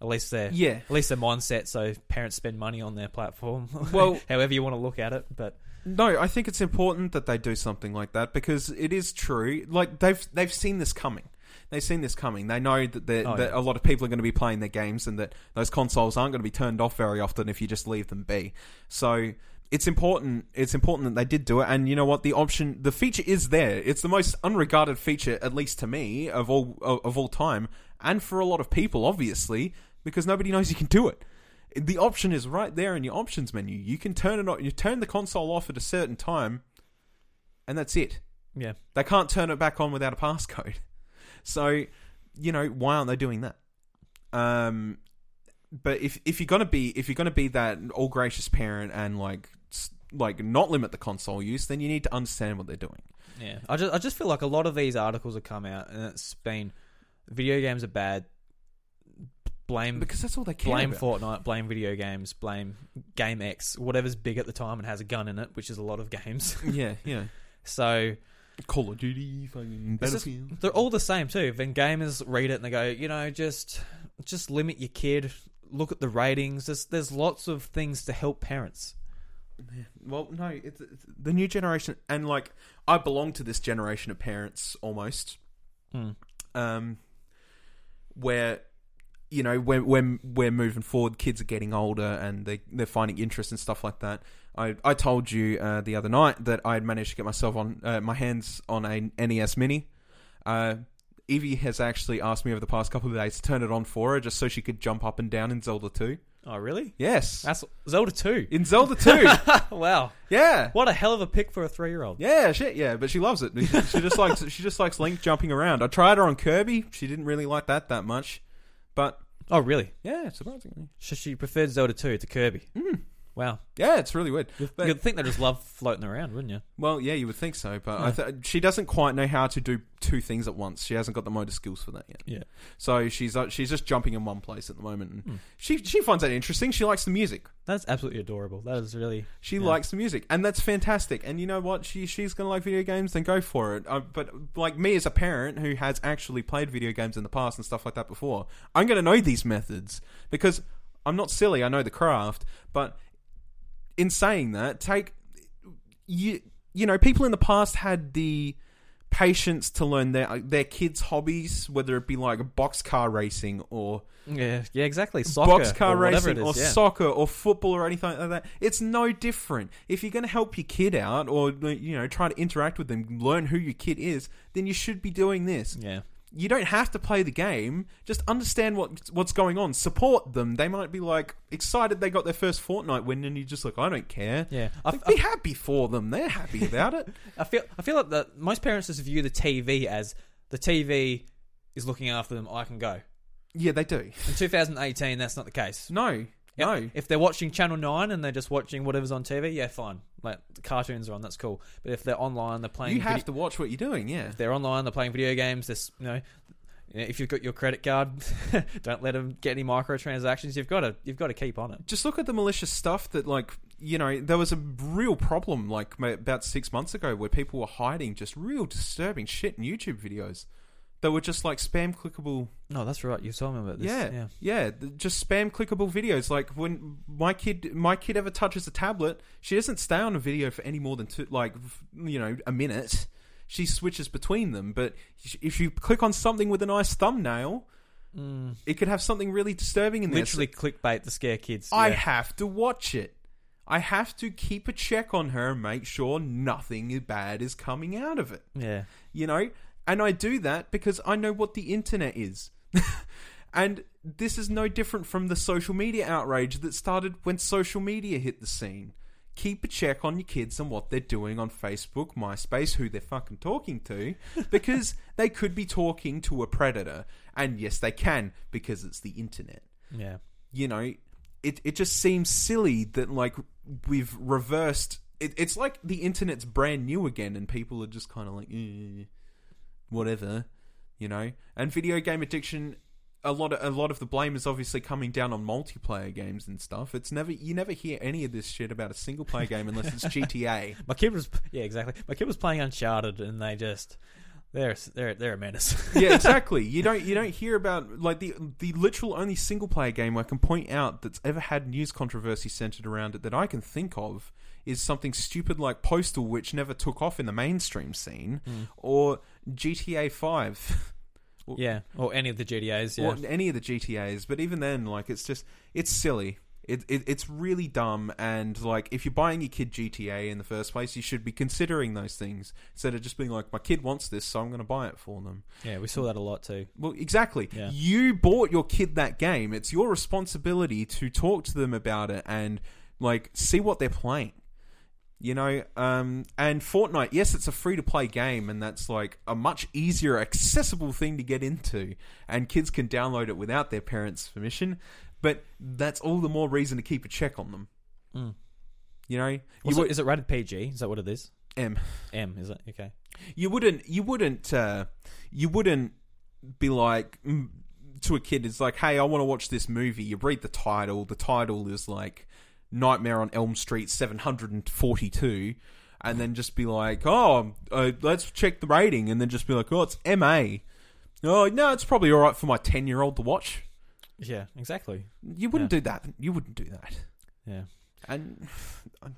at least their yeah. at least their mindset so parents spend money on their platform Well- however you want to look at it but No, I think it's important that they do something like that because it is true. Like they've they've seen this coming. They've seen this coming. They know that, Oh, that yeah. a lot of people are going to be playing their games and that those consoles aren't going to be turned off very often if you just leave them be. So it's important. It's important that they did do it. And you know what? The option, the feature is there. It's the most unregarded feature, at least to me, of all of, of all time, and for a lot of people, obviously, because nobody knows you can do it. The option is right there in your options menu. You can turn it on. You turn the console off at a certain time, and that's it. yeah They can't turn it back on without a passcode. So, you know, why aren't they doing that? Um, but if if you're gonna be if you're gonna be that all gracious parent and like like not limit the console use, then you need to understand what they're doing. yeah I just I just feel like a lot of these articles have come out and it's been video games are bad blame Because that's all they care blame about. Fortnite, blame video games, blame Game X, whatever's big at the time and has a gun in it, which is a lot of games. yeah, yeah. so Call of Duty, fucking It's just- they're all the same too. Then gamers read it and they go, you know, just just limit your kid. Look at the ratings. There's there's lots of things to help parents. Well, no, it's, it's the new generation, and like I belong to this generation of parents almost. Hmm. um, where you know when when we're moving forward, kids are getting older and they they're finding interest and stuff like that. I I told you uh, the other night that I had managed to get myself on uh, my hands on a NES Mini. Uh, Evie has actually asked me over the past couple of days to turn it on for her just so she could jump up and down in Zelda 2. Oh, really? Yes. That's Zelda two. in Zelda 2. wow, yeah. what a hell of a pick for a three year old. Yeah, shit, yeah, but she loves it. She, she just likes she just likes Link jumping around. I tried her on Kirby. She didn't really like that that much, but Oh, really? yeah, surprisingly, So she preferred Zelda two to Kirby. Mm. Wow, yeah, it's really weird. But- you'd think they just love floating around, wouldn't you? Well, yeah, you would think so, but I th- she doesn't quite know how to do two things at once. She hasn't got the motor skills for that yet. Yeah. So she's uh, she's just jumping in one place at the moment. And Hmm. She she finds that interesting. She likes the music. That's absolutely adorable. That is really. She Yeah. likes the music, and that's fantastic. And you know what? She she's gonna like video games, then go for it. Uh, but like me as a parent who has actually played video games in the past and stuff like that before, I'm gonna know these methods because I'm not silly. I know the craft. But in saying that, take you you know people in the past had the patience to learn their their kids' hobbies, whether it be like boxcar racing or Yeah, yeah, exactly. Soccer, boxcar or racing it or yeah. soccer or football or anything like that. It's no different. If you're going to help your kid out or you know try to interact with them, learn who your kid is, then you should be doing this. yeah. You don't have to play the game. Just understand what what's going on. Support them. They might be like excited they got their first Fortnite win, and you're just like, I don't care. Yeah, I, Like, be happy for them. They're happy about it. I feel I feel like that most parents just view the TV as the TV is looking after them. I can go. Yeah, they do. In 2018, that's not the case. No, no. If they're watching Channel Nine and they're just watching whatever's on TV, yeah, fine. Like cartoons are on, that's cool. But if they're online, they're playing. You have vid- to watch what you're doing. Yeah. If they're online, they're playing video games. This, you know, If you've got your credit card, don't let them get any microtransactions. You've got to you've got to keep on it. just look at the malicious stuff that like you know there was a real problem like about six months ago where people were hiding just real disturbing shit in youtube videos that were just like spam clickable No, that's right. You told me about this. yeah yeah. yeah just spam clickable videos like when my kid my kid ever touches a tablet she doesn't stay on a video for any more than two like you know a minute she switches between them but if you click on something with a nice thumbnail Mm. it could have something really disturbing in there Literally clickbait to scare kids. I yeah. have to watch it. I have to keep a check on her and make sure nothing bad is coming out of it. yeah. You know? And I do that because I know what the internet is. and this is no different from the social media outrage that started when social media hit the scene. Keep a check on your kids and what they're doing on Facebook, MySpace, who they're fucking talking to, because they could be talking to a predator. And yes, they can, because it's the internet Yeah. you know, it it just seems silly that like we've reversed. It, it's like the internet's brand new again, and people are just kind of like, eh, whatever, you know. And video game addiction, a lot of a lot of the blame is obviously coming down on multiplayer games and stuff. It's never you never hear any of this shit about a single player game unless it's GTA. My kid was yeah exactly. My kid was playing Uncharted and they just they're they're they're a menace. yeah, exactly. You don't you don't hear about like the the literal only single player game I can point out that's ever had news controversy centered around it that I can think of is something stupid like Postal, which never took off in the mainstream scene, hmm. or GTA Five. yeah, or any of the GTA's. Yeah, Or any of the GTA's, but even then, like it's just it's silly. It, it it's really dumb, and like if you're buying your kid GTA in the first place, you should be considering those things instead of just being like, my kid wants this, so I'm going to buy it for them. yeah, we saw that a lot too. Well, exactly. Yeah. You bought your kid that game. It's your responsibility to talk to them about it and like see what they're playing. You know, um, and Fortnite, yes, it's a free to play game, and that's like a much easier, accessible thing to get into, and kids can download it without their parents' permission. But that's all the more reason to keep a check on them. Mm. You know, you Also, would, is it rated PG? Is that what it is? M. M is it? Okay. you wouldn't you wouldn't uh, you wouldn't be like mm, to a kid it's like hey i want to watch this movie you read the title the title is like nightmare on elm street 742 and then just be like oh uh, let's check the rating and then just be like oh it's ma oh no it's probably all right for my 10 year old to watch Yeah, exactly. you wouldn't do that you wouldn't do that Yeah. and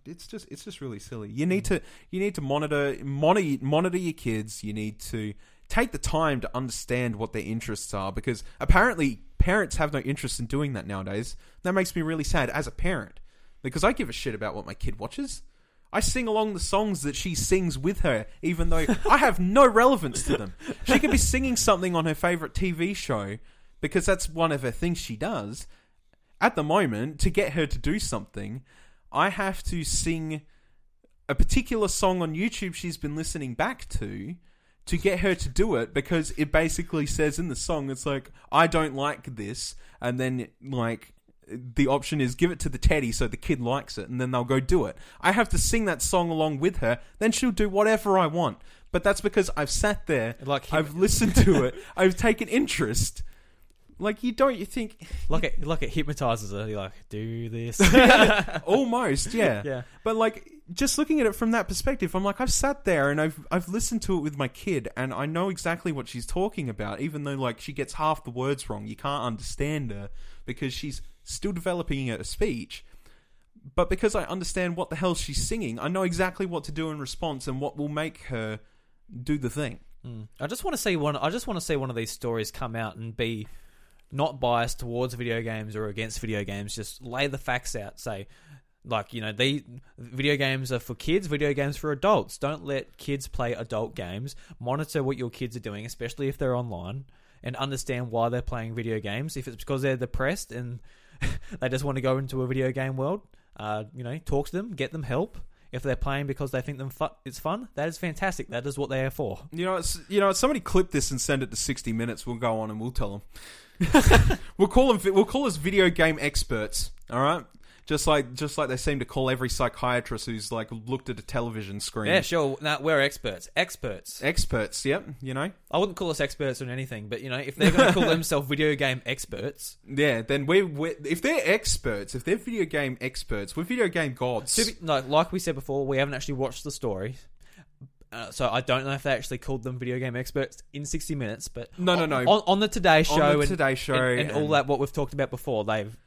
it's just it's just really silly. You need to you need to monitor monitor monitor your kids. You need to take the time to understand what their interests are because apparently parents have no interest in doing that nowadays. That makes me really sad as a parent because I give a shit about what my kid watches. I sing along the songs that she sings with her, even though I have no relevance to them. She could be singing something on her favorite TV show because that's one of her things she does at the moment, to get her to do something, I have to sing a particular song on YouTube she's been listening back to to get her to do it because it basically says in the song, it's like, I don't like this. And then, like, the option is give it to the teddy so the kid likes it and then they'll go do it. I have to sing that song along with her, then she'll do whatever I want. But that's because I've sat there, Like him- I've listened to it, I've taken interest. Like you don't, you think Like it, like it hypnotizes her. You're like, do this. almost, yeah. yeah. But like just looking at it from that perspective, I'm like I've sat there and I've I've listened to it with my kid and I know exactly what she's talking about even though like she gets half the words wrong. You can't understand her because she's still developing her speech. But because I understand what the hell she's singing, I know exactly what to do in response and what will make her do the thing. Mm. I just want to see one. I just want to see one of these stories come out and be not biased towards video games or against video games. Just lay the facts out. Say, like you know, the video games are for kids. Video games for adults. Don't let kids play adult games. Monitor what your kids are doing, especially if they're online, and understand why they're playing video games. If it's because they're depressed and they just want to go into a video game world, uh, you know, talk to them, get them help. If they're playing because they think them fu- it's fun, that is fantastic. That is what they are for. You know, it's, you know, if somebody clip this and send it to 60 minutes, we'll go on and we'll tell them. we'll call them. We'll call us video game experts. All right. Just like just like they seem to call every psychiatrist who's like looked at a television screen. Yeah, sure. Now we're experts. Experts. Experts, yep, you know. I wouldn't call us experts on anything, but you know, if they're going to call themselves video game experts, Yeah, then we we if they're experts, if they're video game experts, we're video game gods. to be, no, like we said before, we haven't actually watched the story. Uh, so I don't know if they actually called them video game experts in 60 minutes, but No, no, on, no. on, on the Today Show On the and, Today Show and, and all that what we've talked about before, they've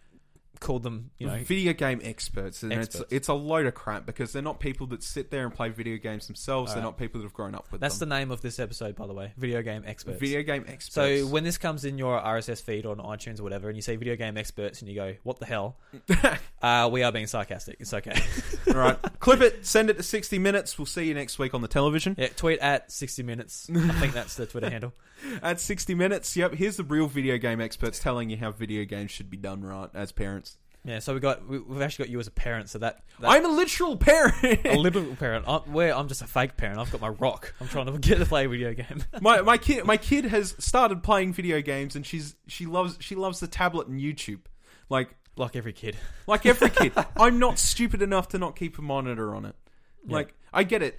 called them, you know, video game experts, and Experts. it's it's a load of crap because they're not people that sit there and play video games themselves. They're not people that have grown up with that's them. the name of this episode, by the way, video game experts. video game experts. so when this comes in your RSS feed on iTunes or whatever, and you say video game experts, and you go, "What the hell?" uh, we are being sarcastic. It's okay. all right, clip it, send it to sixty minutes. We'll see you next week on the television yeah, tweet at 60 minutes. I think that's the Twitter handle. at sixty minutes. Yep, here's the real video game experts telling you how video games should be done right as parents. Yeah, so we got we, we've actually got you as a parent, so that, that I'm a literal parent. a literal parent. I'm, where I'm just a fake parent. I've got my rock. I'm trying to get to play a video game. my my kid my kid has started playing video games and she's she loves she loves the tablet and YouTube. Like like every kid. like every kid. I'm not stupid enough to not keep a monitor on it. Like I get it.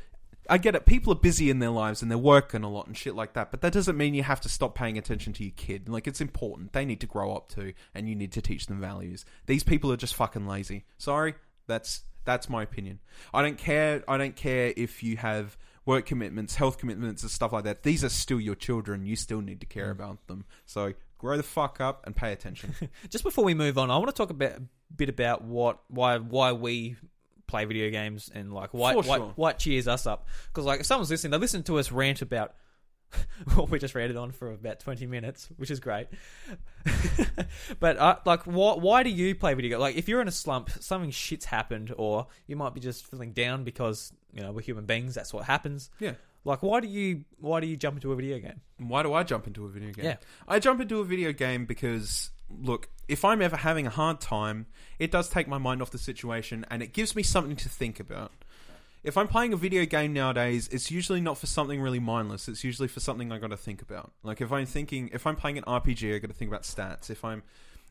I get it. People are busy in their lives and they're working a lot and shit like that. But that doesn't mean you have to stop paying attention to your kid. Like it's important. They need to grow up too, and you need to teach them values. These people are just fucking lazy. Sorry, that's that's my opinion. I don't care. I don't care if you have work commitments, health commitments, and stuff like that. These are still your children. You still need to care mm. about them. So grow the fuck up and pay attention. Just before we move on, I want to talk a bit, bit about what why why we play video games and like why For why, sure. what cheers us up. Because like if someone's listening, they listen to us rant about what we just ranted on for about twenty minutes, which is great. but uh, like, why why do you play video games? Like, if you're in a slump, something shit's happened, or you might be just feeling down because you know we're human beings. That's what happens. yeah. Like, why do you why do you jump into a video game? Why do I jump into a video game? Yeah. I jump into a video game because, look, if I'm ever having a hard time, it does take my mind off the situation and it gives me something to think about. If I'm playing a video game nowadays, it's usually not for something really mindless. It's usually for something I got to think about. Like if I'm thinking, if I'm playing an RPG, I got to think about stats. If I'm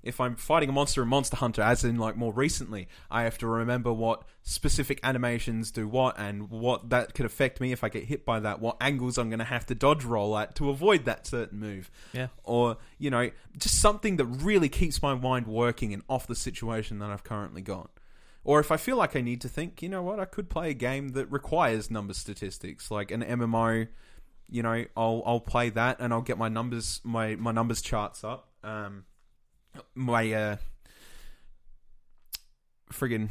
if I'm fighting a monster in Monster Hunter, as in like more recently, I have to remember what specific animations do what and what that could affect me if I get hit by that, what angles I'm going to have to dodge roll at to avoid that certain move. Yeah. Or, you know, just something that really keeps my mind working and off the situation that I've currently got. Or if I feel like I need to think, you know what, I could play a game that requires number statistics, like an MMO. You know, I'll I'll play that and I'll get my numbers my my numbers charts up. Um, my uh, friggin'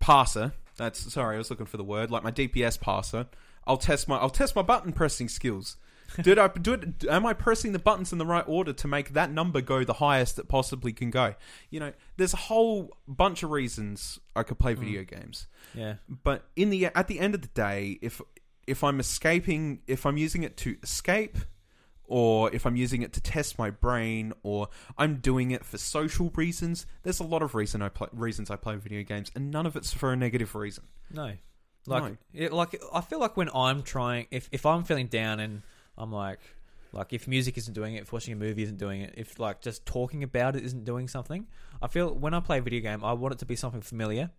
parser. That's sorry, I was looking for the word. Like my DPS parser. I'll test my I'll test my button pressing skills. Did I do it? Am I pressing the buttons in the right order to make that number go the highest it possibly can go? You know, there's a whole bunch of reasons I could play video games, Yeah. but in the at the end of the day, if if I'm escaping, if I'm using it to escape, or if I'm using it to test my brain, or I'm doing it for social reasons, there's a lot of reason I play, reasons I play video games, and none of it's for a negative reason. No. Like, No. it, like I feel like when I'm trying, if if I'm feeling down and I'm like, like if music isn't doing it, if watching a movie isn't doing it, if like just talking about it isn't doing something, I feel when I play a video game, I want it to be something familiar.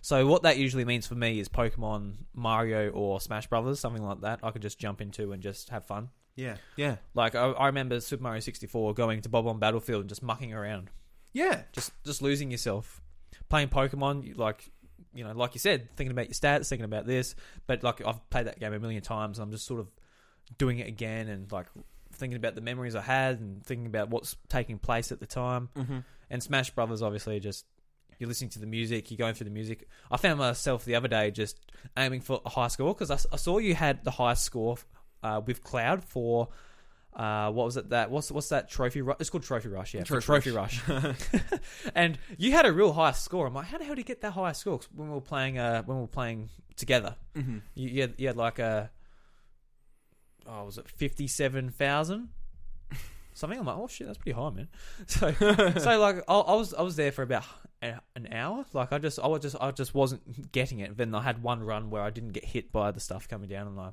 So what that usually means for me is Pokemon, Mario, or Smash Brothers, something like that. I could just jump into and just have fun. Yeah, yeah, Like I, I remember Super Mario 64 going to Bob-omb Battlefield and just mucking around, yeah. just just losing yourself. Playing Pokemon, you- like you know, like you said, thinking about your stats, thinking about this. But like I've played that game a million times, and I'm just sort of doing it again and like thinking about the memories I had and thinking about what's taking place at the time. Mm-hmm. And Smash Brothers, obviously, just you're listening to the music, you're going through the music. I found myself the other day just aiming for a high score because I, s- I saw you had the highest score uh, with Cloud for. Uh, what was it that what's what's that trophy rush? It's called trophy rush, yeah. Trophy trophy rush. and you had a real high score. I'm like, how the hell did you get that high score? 'Cause when we were playing, uh, when we were playing together, Mm-hmm. you, you, had, you had like a, oh, was it fifty seven thousand? Something. I'm like, oh shit, that's pretty high, man. So, so like, I, I was I was there for about an hour. Like, I just I was just I just wasn't getting it. Then I had one run where I didn't get hit by the stuff coming down, and I.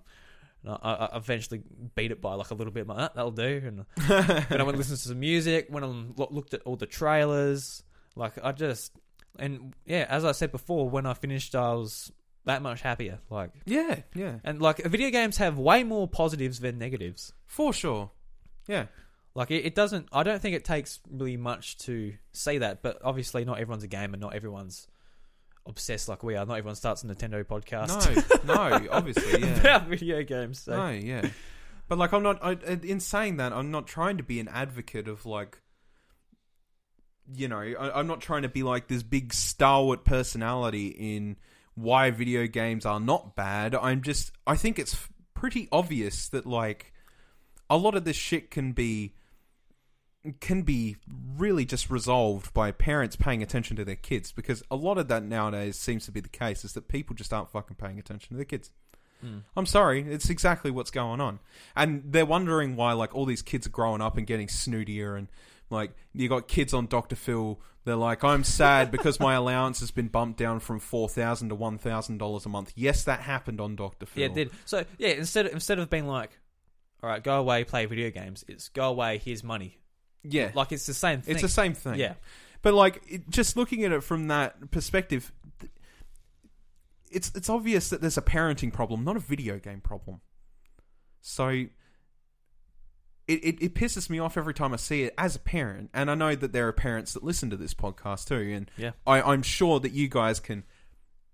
And I, I eventually beat it by like a little bit. I'm like, "Ah, that'll do. And then I went and listened to some music. Went and lo- looked at all the trailers. Like I just And yeah, as I said before, when I finished, I was that much happier. Like, Yeah, yeah, and like video games have way more positives than negatives. for sure. Yeah, Like it, it doesn't. I don't think it takes really much to say that. But obviously, not everyone's a gamer. Not everyone's obsessed like we are. Not everyone starts a Nintendo podcast no, no, obviously, yeah. about video games. So. No, yeah. But like, I'm not. I, uh, in saying that, I'm not trying to be an advocate of like. You know, I, I'm not trying to be like this big stalwart personality in why video games are not bad. I'm just. I think it's pretty obvious that like a lot of this shit can be can be really just resolved by parents paying attention to their kids because a lot of that nowadays seems to be the case is that people just aren't fucking paying attention to their kids. Mm. I'm sorry, it's exactly what's going on. And they're wondering why like all these kids are growing up and getting snootier and like you got kids on Dr. Phil, they're like, I'm sad because my allowance has been bumped down from four thousand to one thousand dollars a month. Yes, that happened on Dr. Phil. Yeah, it did. So yeah, instead of, instead of being like, all right, go away, play video games. It's go away. Here's money. Yeah. Like it's the same thing. It's the same thing. Yeah. But like it, just looking at it from that perspective, it's it's obvious that there's a parenting problem, not a video game problem. So it, it, it pisses me off every time I see it as a parent, and I know that there are parents that listen to this podcast too, and Yeah. I, I'm sure that you guys can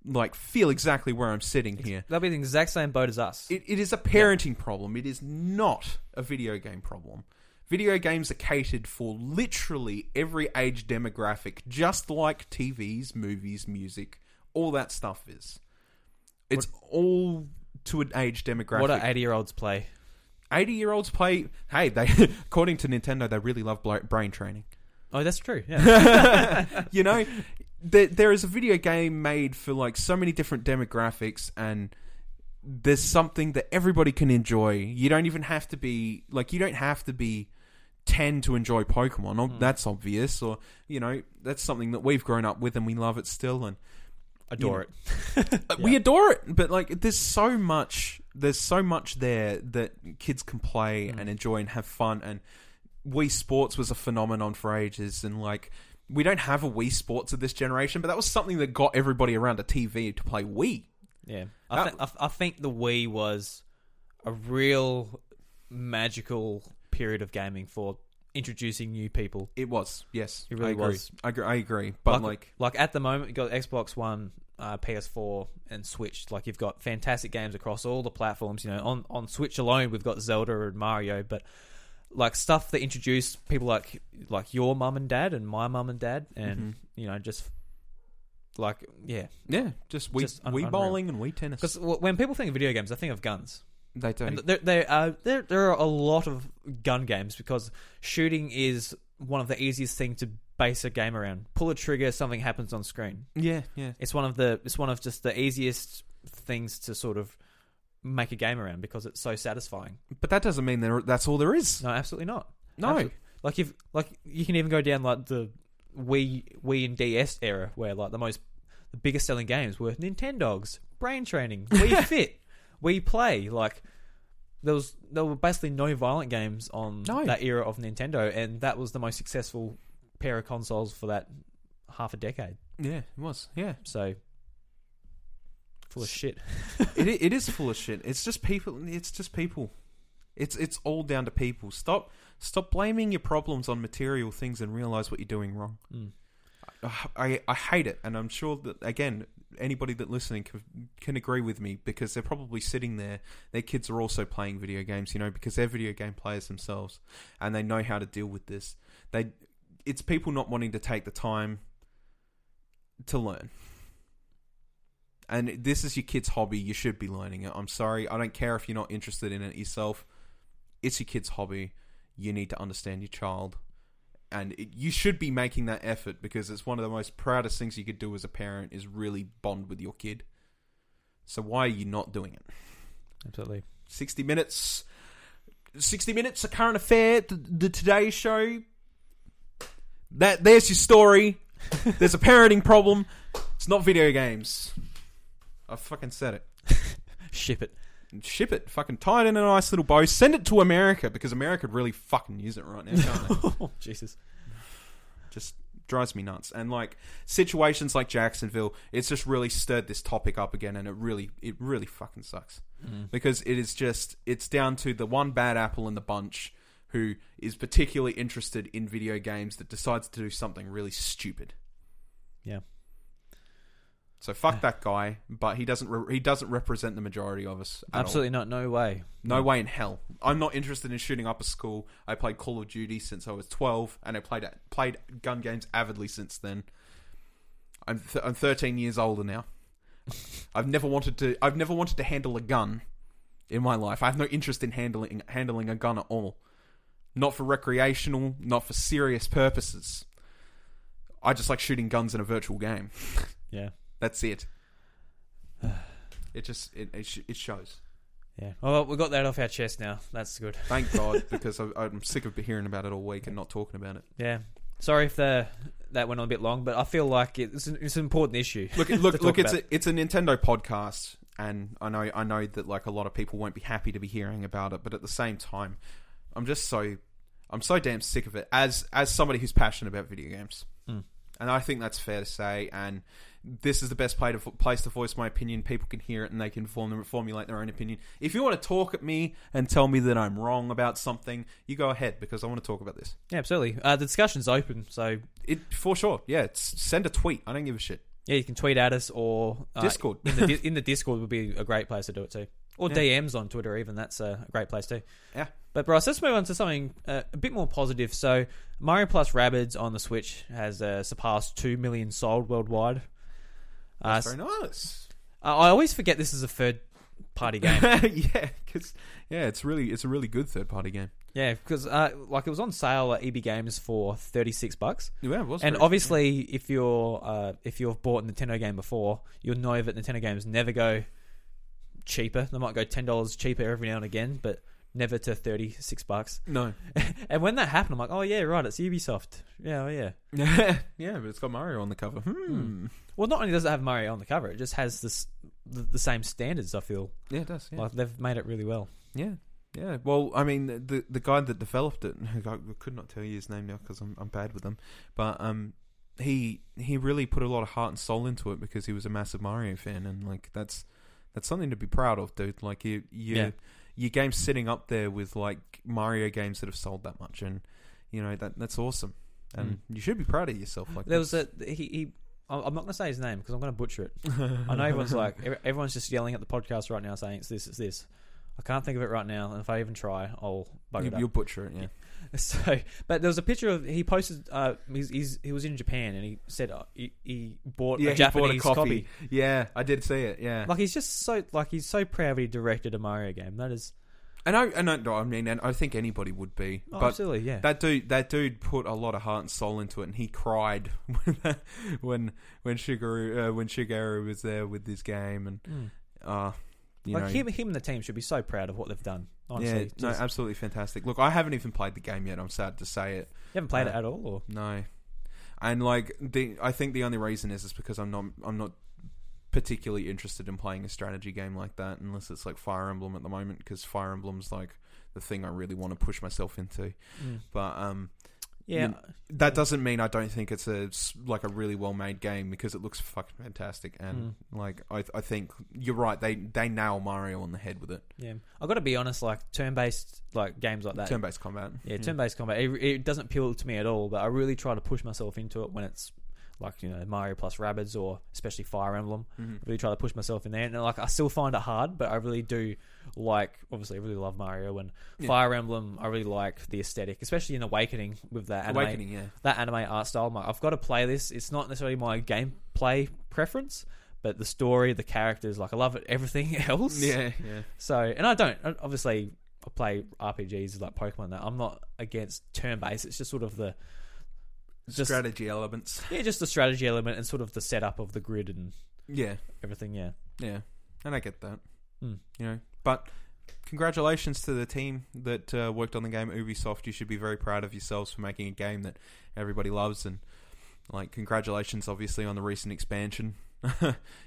like feel exactly where I'm sitting here. They'll be in the exact same boat as us. It, it is a parenting problem. It is not a video game problem. Video games are catered for literally every age demographic, just like TVs, movies, music, all that stuff is. It's all to an age demographic. what do eighty year olds play? 80 year olds play. Hey, they according to Nintendo, they really love brain training. Oh, that's true. Yeah. you know, there, there is a video game made for like so many different demographics, and there's something that everybody can enjoy. You don't even have to be like you don't have to be ten to enjoy Pokemon. Mm. That's obvious, or you know, that's something that we've grown up with and we love it still. And Adore You it. uh, we adore it, but like there's so much there's so much there that kids can play Mm. and enjoy and have fun and Wii Sports was a phenomenon for ages and like we don't have a Wii Sports of this generation, but that was something that got everybody around a TV to play Wii. Yeah. I, th- I, th- I think the Wii was a real magical period of gaming for introducing new people. It was, yes. It really I agree. was. I agree. I agree. But like, like at the moment, you got Xbox One, uh, PS4, and Switch. Like you've got fantastic games across all the platforms. You know, on on Switch alone, we've got Zelda and Mario, but like stuff that introduced people like like your mum and dad and my mum and dad, and Mhm. you know, just like yeah, yeah, just Wii Just un- unreal. bowling and Wii tennis. because when people think of video games, they think of guns. They do. And there, there, are, there, there are a lot of gun games because shooting is one of the easiest things to base a game around. Pull a trigger, something happens on screen. yeah, yeah. It's one of the it's one of just the easiest things to sort of make a game around because it's so satisfying. But that doesn't mean there, that's all there is. No, absolutely not. No. Like if like you can even go down like the Wii Wii and DS era where like the most the biggest selling games were Nintendogs, Brain Training, Wii Fit, Wii Play. Like there was there were basically no violent games on No. that era of Nintendo, and that was the most successful pair of consoles for that half a decade. Yeah, it was. Yeah. So full of shit. it, i- it is full of shit. It's just people. It's just people. It's it's all down to people. Stop stop blaming your problems on material things and realize what you're doing wrong. Mm. I I hate it, and I'm sure that again anybody that listening can, can agree with me because they're probably sitting there. Their kids are also playing video games, you know, because they're video game players themselves, and they know how to deal with this. They it's people not wanting to take the time to learn. And this is your kid's hobby. You should be learning it. I'm sorry. I don't care if you're not interested in it yourself. It's your kid's hobby. You need to understand your child. And it, you should be making that effort because it's one of the most proudest things you could do as a parent is really bond with your kid. So why are you not doing it? Absolutely. 60 minutes. 60 minutes, a current affair, the, the Today Show. That There's your story. There's a parenting problem. It's not video games. I fucking said it. Ship it. Ship it. Fucking tie it in a nice little bow. Send it to America because America could really fucking use it right now, can't they? oh, Jesus. Just drives me nuts. And like situations like Jacksonville, it's just really stirred this topic up again, and it really, it really fucking sucks Mm. because it is just it's down to the one bad apple in the bunch who is particularly interested in video games that decides to do something really stupid. Yeah. So fuck that guy, but he doesn't re- he doesn't represent the majority of us. at all. Absolutely not. No way. No way in hell. I'm not interested in shooting up a school. I played Call of Duty since I was 12, and I played played gun games avidly since then. I'm th- I'm 13 years older now. I've never wanted to. I've never wanted to handle a gun in my life. I have no interest in handling handling a gun at all. Not for recreational, not for serious purposes. I just like shooting guns in a virtual game. Yeah. That's it. It just it it, sh- it shows. Yeah. Well, we got that off our chest now. That's good. Thank God, because I, I'm sick of hearing about it all week and not talking about it. Yeah. Sorry if the that went on a bit long, but I feel like it's an, it's an important issue. Look, look, look! It's about. a, it's a Nintendo podcast, and I know I know that like a lot of people won't be happy to be hearing about it, but at the same time, I'm just so I'm so damn sick of it as as somebody who's passionate about video games, Mm. And I think that's fair to say. And this is the best play to, place to voice my opinion. People can hear it and they can form formulate their own opinion. If you want to talk at me and tell me that I'm wrong about something, you go ahead because I want to talk about this. Yeah, absolutely. Uh, the discussion's open, so It for sure. Yeah, it's, send a tweet. I don't give a shit. yeah, you can tweet at us or uh, Discord. in the in the Discord would be a great place to do it too, or Yeah. DMs on Twitter. Even that's a great place too. Yeah. But Bryce, let's move on to something uh, a bit more positive. So Mario Plus Rabbids on the Switch has uh, surpassed two million sold worldwide. Uh, very nice. I I always forget this is a third party game. yeah, because yeah, it's really it's a really good third party game. yeah, because uh, like it was on sale at EB Games for thirty six bucks. Yeah, it was. And obviously, if you're uh, if you've bought a Nintendo game before, you'll know that Nintendo games never go cheaper. They might go ten dollars cheaper every now and again, but never to thirty six bucks. no, And when that happened, I'm like, oh yeah, right, it's Ubisoft. Yeah, oh yeah. yeah, yeah. but it's got Mario on the cover. Hmm. Hmm. Well, not only does it have Mario on the cover, it just has this the, the same standards. I feel Yeah, it does. Yeah. like they've made it really well. yeah, yeah. Well, I mean, the the guy that developed it, I could not tell you his name now because I'm I'm bad with them, but um. He he really put a lot of heart and soul into it because he was a massive Mario fan and like that's that's something to be proud of, dude. Like you you Yeah. your game's sitting up there with like Mario games that have sold that much, and you know that that's awesome, and mm. you should be proud of yourself. Like There was a he. he I'm I'm not going to say his name because I'm going to butcher it. I know everyone's like everyone's just yelling at the podcast right now saying it's this, it's this. I can't think of it right now, and if I even try, I'll bug you, it up. you'll butcher it, yeah. So, but there was a picture of he posted. Uh, he's, he's he was in Japan and he said uh, he, he bought Yeah, a he bought a Japanese copy. copy. Yeah, I did see it. Yeah, Like he's just so like he's so proud that he directed a Mario game. That is and I and I, I mean, and I think anybody would be, oh, but absolutely yeah. that dude, that dude put a lot of heart and soul into it, and he cried when when when Shigeru uh, when Shigeru was there with this game, and Mm. uh, Like know, him, him and the team should be so proud of what they've done. Honestly, yeah, no, absolutely fantastic. Look, I haven't even played the game yet. I'm sad to say it. you haven't played uh, it at all, or No, and like the I think the only reason is is because I'm not I'm not particularly interested in playing a strategy game like that unless it's like Fire Emblem at the moment because Fire Emblem's like the thing I really want to push myself into. Mm. But um, yeah, you- that doesn't mean I don't think it's a like a really well made game because it looks fucking fantastic and hmm. like I I think you're right they they nail Mario on the head with it. yeah. I've got to be honest. Like turn based like games like that. Turn based combat. Yeah, hmm. turn-based combat. It, it doesn't appeal to me at all, but I really try to push myself into it when it's like you know Mario plus Rabbids or especially Fire Emblem. Mhm. I really try to push myself in there, and like I still find it hard, but I really do like. Obviously, I really love Mario and Yeah. Fire Emblem. I really like the aesthetic, especially in Awakening with that anime, Awakening, yeah. that anime art style. Like, I've got to play this. It's not necessarily my gameplay preference. But the story, the characters, like I love it. Everything else, Yeah, yeah. so, and I don't obviously I play RPGs like Pokemon. That I'm not against turn based. It's just sort of the Just- Strategy elements. yeah, just the strategy element and sort of the setup of the grid and Yeah. everything. Yeah, Yeah, and I get that. Hmm. You know, but congratulations to the team that uh, worked on the game, Ubisoft. You should be very proud of yourselves for making a game that everybody loves, and like congratulations, obviously, on the recent expansion,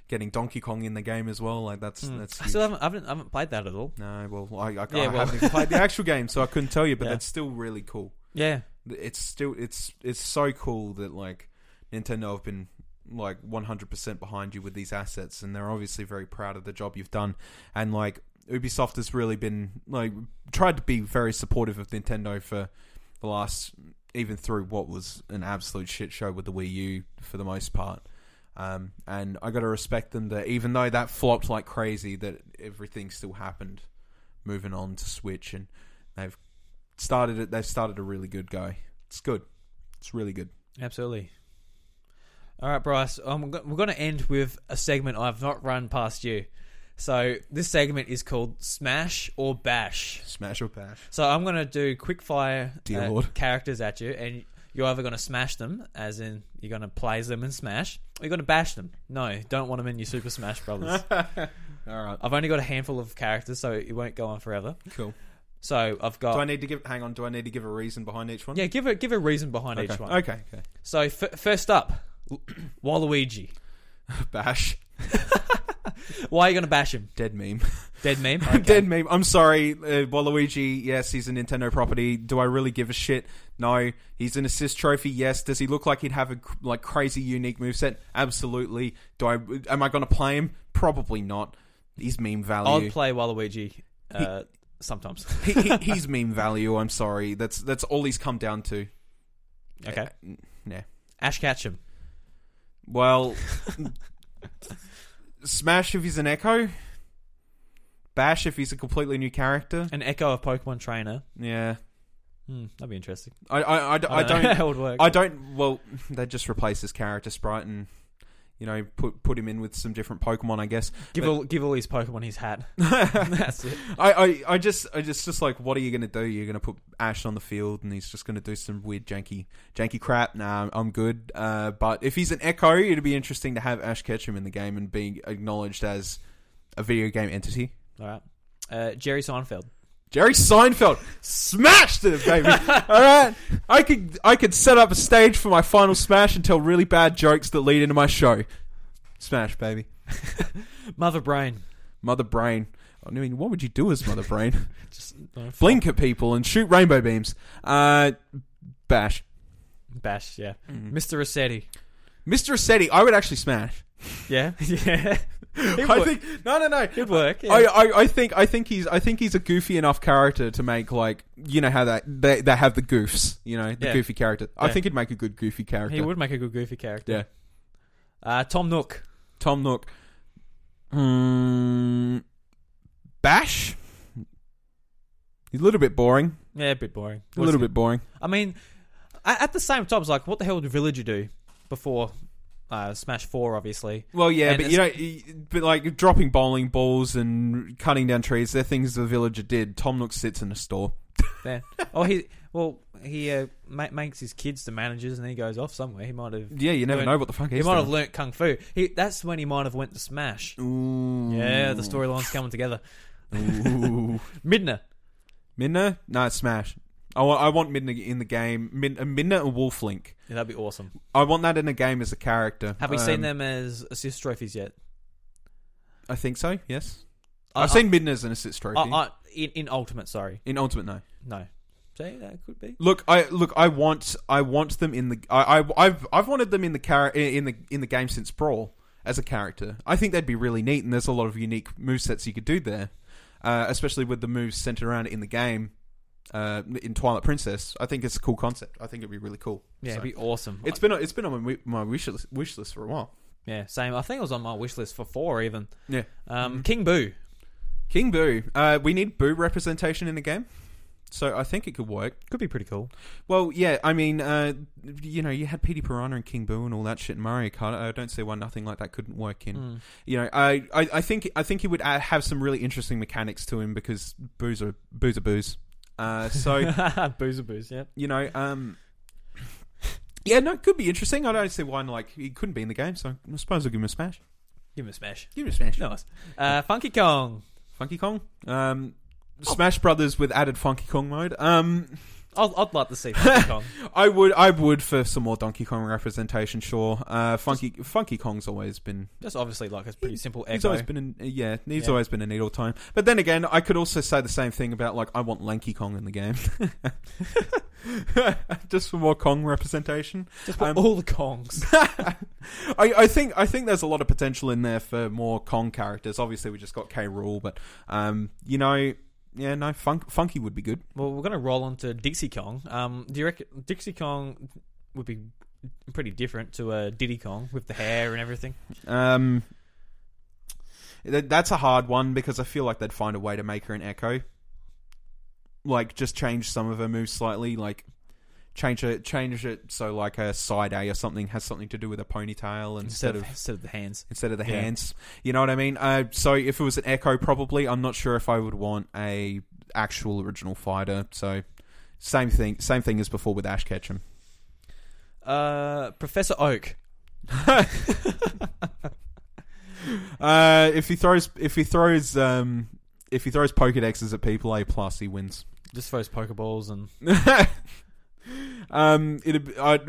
getting Donkey Kong in the game as well. Like that's Hmm. that's. I still haven't, I haven't, I haven't played that at all. no, well, I, I, Yeah, I well- haven't played the actual game, so I couldn't tell you. But Yeah. that's still really cool. Yeah, It's still it's it's so cool that like Nintendo have been like 100% behind you with these assets, and they're obviously very proud of the job you've done. And like Ubisoft has really been like tried to be very supportive of Nintendo for the last, even through what was an absolute shit show with the Wii U for the most part. Um, and I got to respect them that even though that flopped like crazy, that everything still happened. Moving on to Switch, and they've started it. They've started a really good go. It's good. It's really good. Absolutely. All right, Bryce. Um, we're going to end with a segment I've not run past you. So this segment is called Smash or Bash. Smash or bash. So I'm going to do quick fire uh, characters at you, and you're either going to smash them, as in you're going to plays them and smash, or you're going to bash them. No, don't want them in your Super Smash Brothers. All right. I've only got a handful of characters, so it won't go on forever. Cool. So I've got. Do I need to give? Hang on. Do I need to give a reason behind each one? yeah, give a give a reason behind Okay. each one. Okay. Okay. So f- first up, Waluigi. Bash. Why are you going to bash him? Dead meme. Dead meme. Okay. Dead meme. I'm sorry, uh, Waluigi. Yes, he's a Nintendo property. Do I really give a shit? No. He's an assist trophy. Yes. Does he look like he'd have a like crazy unique moveset? Absolutely. Do I? Am I going to play him? Probably not. He's meme value. I'll play Waluigi uh, sometimes. he, he, he's meme value. I'm sorry. That's that's all he's come down to. Okay. Uh, yeah. Ash Ketchum. Well, Smash if he's an Echo. Bash if he's a completely new character. An echo of Pokemon Trainer. Yeah. Hmm, that'd be interesting. I I, I, I know how don't it would work. I don't. Well, they just replace his character sprite and you know put put him in with some different Pokemon. I guess. give but- all give all his Pokemon his hat. That's it. I I just I just just like what are you gonna do? You're gonna put Ash on the field and he's just gonna do some weird janky janky crap. Nah, I'm good. Uh, but if he's an Echo, it'd be interesting to have Ash Ketchum in the game and being acknowledged as a video game entity. All right. Uh, Jerry Seinfeld. Jerry Seinfeld smashed it, baby. All right, I could I could set up a stage for my final smash and tell really bad jokes that lead into my show. Smash, baby. Mother Brain. Mother Brain. I mean, what would you do as Mother Brain? Just uh, Blink at people and shoot rainbow beams. Uh, bash. Bash. Yeah. Mm. Mr. Resetti. Mr. Resetti, I would actually smash. Yeah. yeah. I work. think no, no, no. It'd work. Yeah. I, I, I think I think he's I think he's a goofy enough character to make like you know how that they, they have the goofs you know the Yeah. goofy character I Yeah. think he'd make a good goofy character he would make a good goofy character. yeah Uh, Tom Nook. Tom Nook Hmm. Bash he's a little bit boring Yeah, a bit boring. a little bit boring I mean, a- at the same time, it's like, what the hell did Villager do before uh, Smash Four? Obviously, well yeah And but you know but like dropping bowling balls and cutting down trees they're things the villager did Tom Nook sits in a store yeah. oh, he well, he uh, ma- makes his kids the managers, and he goes off somewhere. He might have. yeah you never Learn- know what the fuck He might have learnt kung fu. He, that's when he might have went to Smash. Ooh. Yeah, the storyline's coming together. Ooh. Midna. Midna? No, it's Smash. I want, I want Midna in the game. Mid, uh, Midna and Wolf Link. Yeah, that'd be awesome. I want that in a game as a character. Have we Um, seen them as assist trophies yet? I think so. Yes, I- I've seen Midna as an assist trophy. I, I, in, in Ultimate, sorry. in Ultimate, no. No. See, that could be. Look, I look. I want. I want them in the. I, I I've I've wanted them in the char- in the in the game since Brawl as a character. I think that'd be really neat, and there's a lot of unique move sets you could do there, uh, especially with the moves centered around it in the game. Uh, in Twilight Princess, I think it's a cool concept. I think it'd be really cool. Yeah, So- it'd be awesome. It's been it's been on my, wi- my wish list, wish list for a while. yeah, same. I think it was on my wish list for four, even. Yeah. Um, Mhm. King Boo. King Boo. Uh, we need Boo representation in the game, so I think it could work. Could be pretty cool. Well, yeah, I mean, uh, you know, you had Petey Piranha and King Boo and all that shit in Mario Kart. I don't see why nothing like that couldn't work in. Mm. You know, I, I, I think I think he would uh, have some really interesting mechanics to him because Boo's are Boo's are Boo's. Uh, so booze booze, yeah. you know, um, yeah, no, it could be interesting. I don't see why like he couldn't be in the game. So I suppose I'll give him a smash. Give him a smash. Give him a smash. Nice. Uh, Funky Kong. Funky Kong. Um, Smash Brothers with added Funky Kong mode. Um, I'd, I'd like to see Funky Kong. I would, I would for some more Donkey Kong representation. Sure, uh, Funky Funky Kong's always been. Just obviously like a pretty simple echo. He's always been, an, yeah, he's Yeah. always been a all time. But then again, I could also say the same thing about like I want Lanky Kong in the game, just for more Kong representation. Just put um, all the Kongs. I, I think I think there's a lot of potential in there for more Kong characters. Obviously, we just got K. Rool, but um, you know, yeah, no, funk, Funky would be good. Well, we're going to roll on to Dixie Kong. Um, do you reckon Dixie Kong would be pretty different to uh, Diddy Kong with the hair and everything? Um, th- that's a hard one because I feel like they'd find a way to make her an Echo. Like, just change some of her moves slightly, like change it, change it so like a side A or something has something to do with a ponytail Instead instead of of instead of the hands. instead of the Yeah. hands. You know what I mean? Uh, so if it was an Echo, probably I'm not sure if I would want a actual original fighter. So same thing, same thing as before with Ash Ketchum. Uh, Professor Oak. Uh, if he throws, if he throws, um, if he throws Pokedexes at people, A plus, he wins. Just throws Pokeballs and um, it I,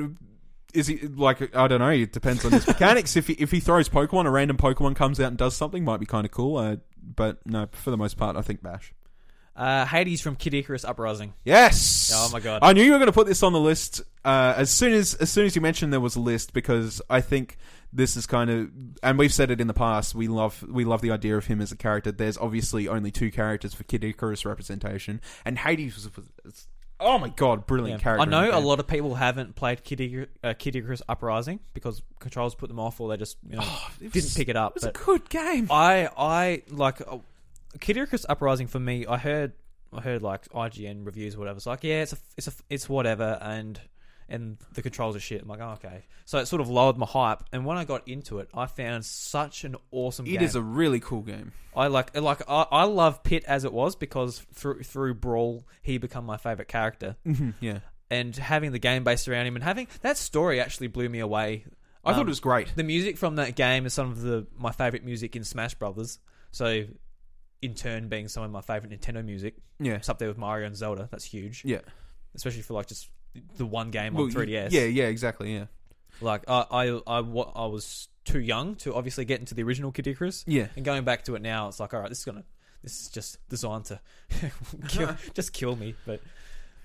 is he like I don't know. It depends on his mechanics. if he if he throws Pokemon, a random Pokemon comes out and does something, might be kind of cool. Uh, but no, for the most part, I think Bash. uh, Hades from Kid Icarus Uprising. Yes. Oh my god. I knew you were going to put this on the list uh, as soon as as soon as you mentioned there was a list because I think this is kind of and we've said it in the past. We love we love the idea of him as a character. There's obviously only two characters for Kid Icarus representation, and Hades was, was oh my god, brilliant Yeah. character. I know a lot of people haven't played Kid, Icar- uh, Kid Icarus Uprising because controls put them off or they just you know, It didn't pick it up. It was a But good game. I I like uh, Kid Icarus Uprising for me. I heard I heard like IGN reviews, or whatever. It's like yeah, it's a it's a it's whatever, and and the controls are shit. I'm like oh, okay, so it sort of lowered my hype. And when I got into it, I found such an awesome. It game. is a really cool game. I like like I, I love Pit as it was because through through Brawl he become my favorite character, yeah, and having the game based around him and having that story actually blew me away. I thought Um, it was great. The music from that game is some of the my favorite music in Smash Brothers. So, in turn, being some of my favorite Nintendo music, Yeah, it's up there with Mario and Zelda. That's huge, yeah. especially for like just the one game Well, on 3DS. Yeah, yeah, exactly. Yeah, like I I I, I was too young to obviously get into the original Kid Icarus, yeah. and going back to it now, it's like all right, this is gonna this is just designed to kill, just kill me. But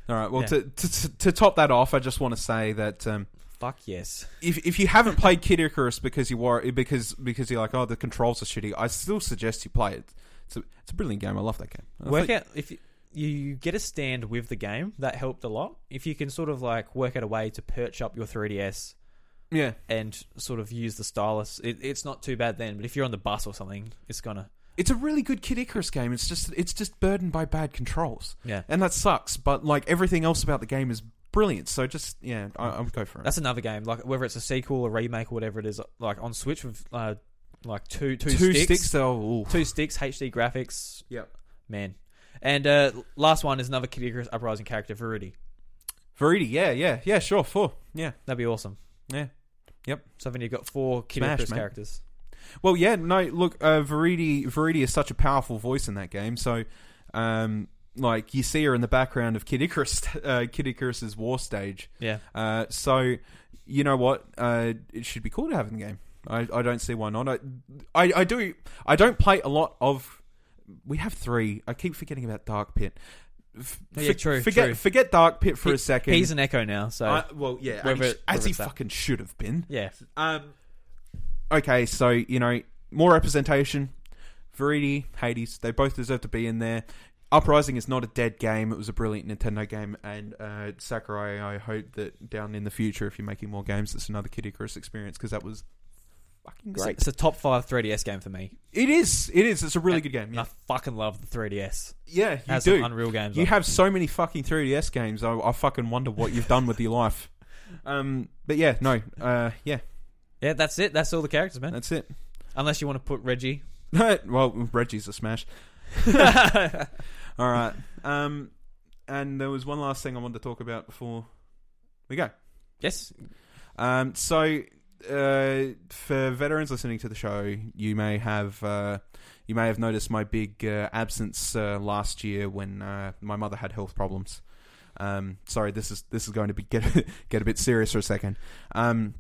All right. Well, Yeah. to, to to top that off, I just want to say that um, fuck yes, if if you haven't played Kid Icarus because you were because because you're like oh the controls are shitty, I still suggest you play it. It's a it's a brilliant game. I love that game. I work think- out if you, you get a stand with the game that helped a lot. If you can sort of like work out a way to perch up your 3ds Yeah, and sort of use the stylus, it, it's not too bad then. But if you're on the bus or something, it's gonna it's a really good Kid Icarus game. It's just it's just burdened by bad controls, yeah. and that sucks. But like everything else about the game is brilliant. So just yeah, I, I would go for it. That's another game, like whether it's a sequel, a remake, or whatever it is. Like on Switch with uh, like two two, two sticks, sticks ooh. two sticks, HD graphics, Yep. man. And uh, last one is another Kid Icarus Uprising character, Viridi. Veridi, yeah, yeah, yeah, sure, four, yeah, That'd be awesome. yeah. Yep. So then you've got four Kid Smash, Icarus characters. Well, yeah, no, look, uh, Viridi, Viridi is such a powerful voice in that game. So, um, like you see her in the background of Kid Icarus, uh, Kid Icarus's war stage. Yeah. Uh, so, you know what? Uh, it should be cool to have in the game. I, I don't see why not. I, I, I do. I don't play a lot of. We have three. I keep forgetting about Dark Pit. F- Yeah, true, Forget true. forget Dark Pit for He- a second. He's an Echo now, so I- well, yeah, Whether as, whether he that. fucking should have been. yeah. Um. Okay, so you know more representation. Viridi, Hades, they both deserve to be in there. Uprising is not a dead game. It was a brilliant Nintendo game, and uh, Sakurai. I hope that down in the future, if you're making more games, it's another Kid Icarus experience because that was fucking It's, great. it's a top five 3DS game for me. It is. It is. It's a really good game. And Yeah, I fucking love the 3DS. yeah you has do. some unreal games. You on have so many fucking 3DS games. I, I fucking wonder what you've done with your life. Um, but yeah, no, uh, yeah, yeah, that's it. That's all the characters, man. that's it. Unless you want to put Reggie. well, Reggie's a smash. All right. Um, and there was one last thing I wanted to talk about before we go. yes. Um, so uh, for veterans listening to the show, you may have uh, you may have noticed my big uh, absence uh, last year when uh, my mother had health problems. Um, sorry, this is this is going to be get get a bit serious for a second. Um,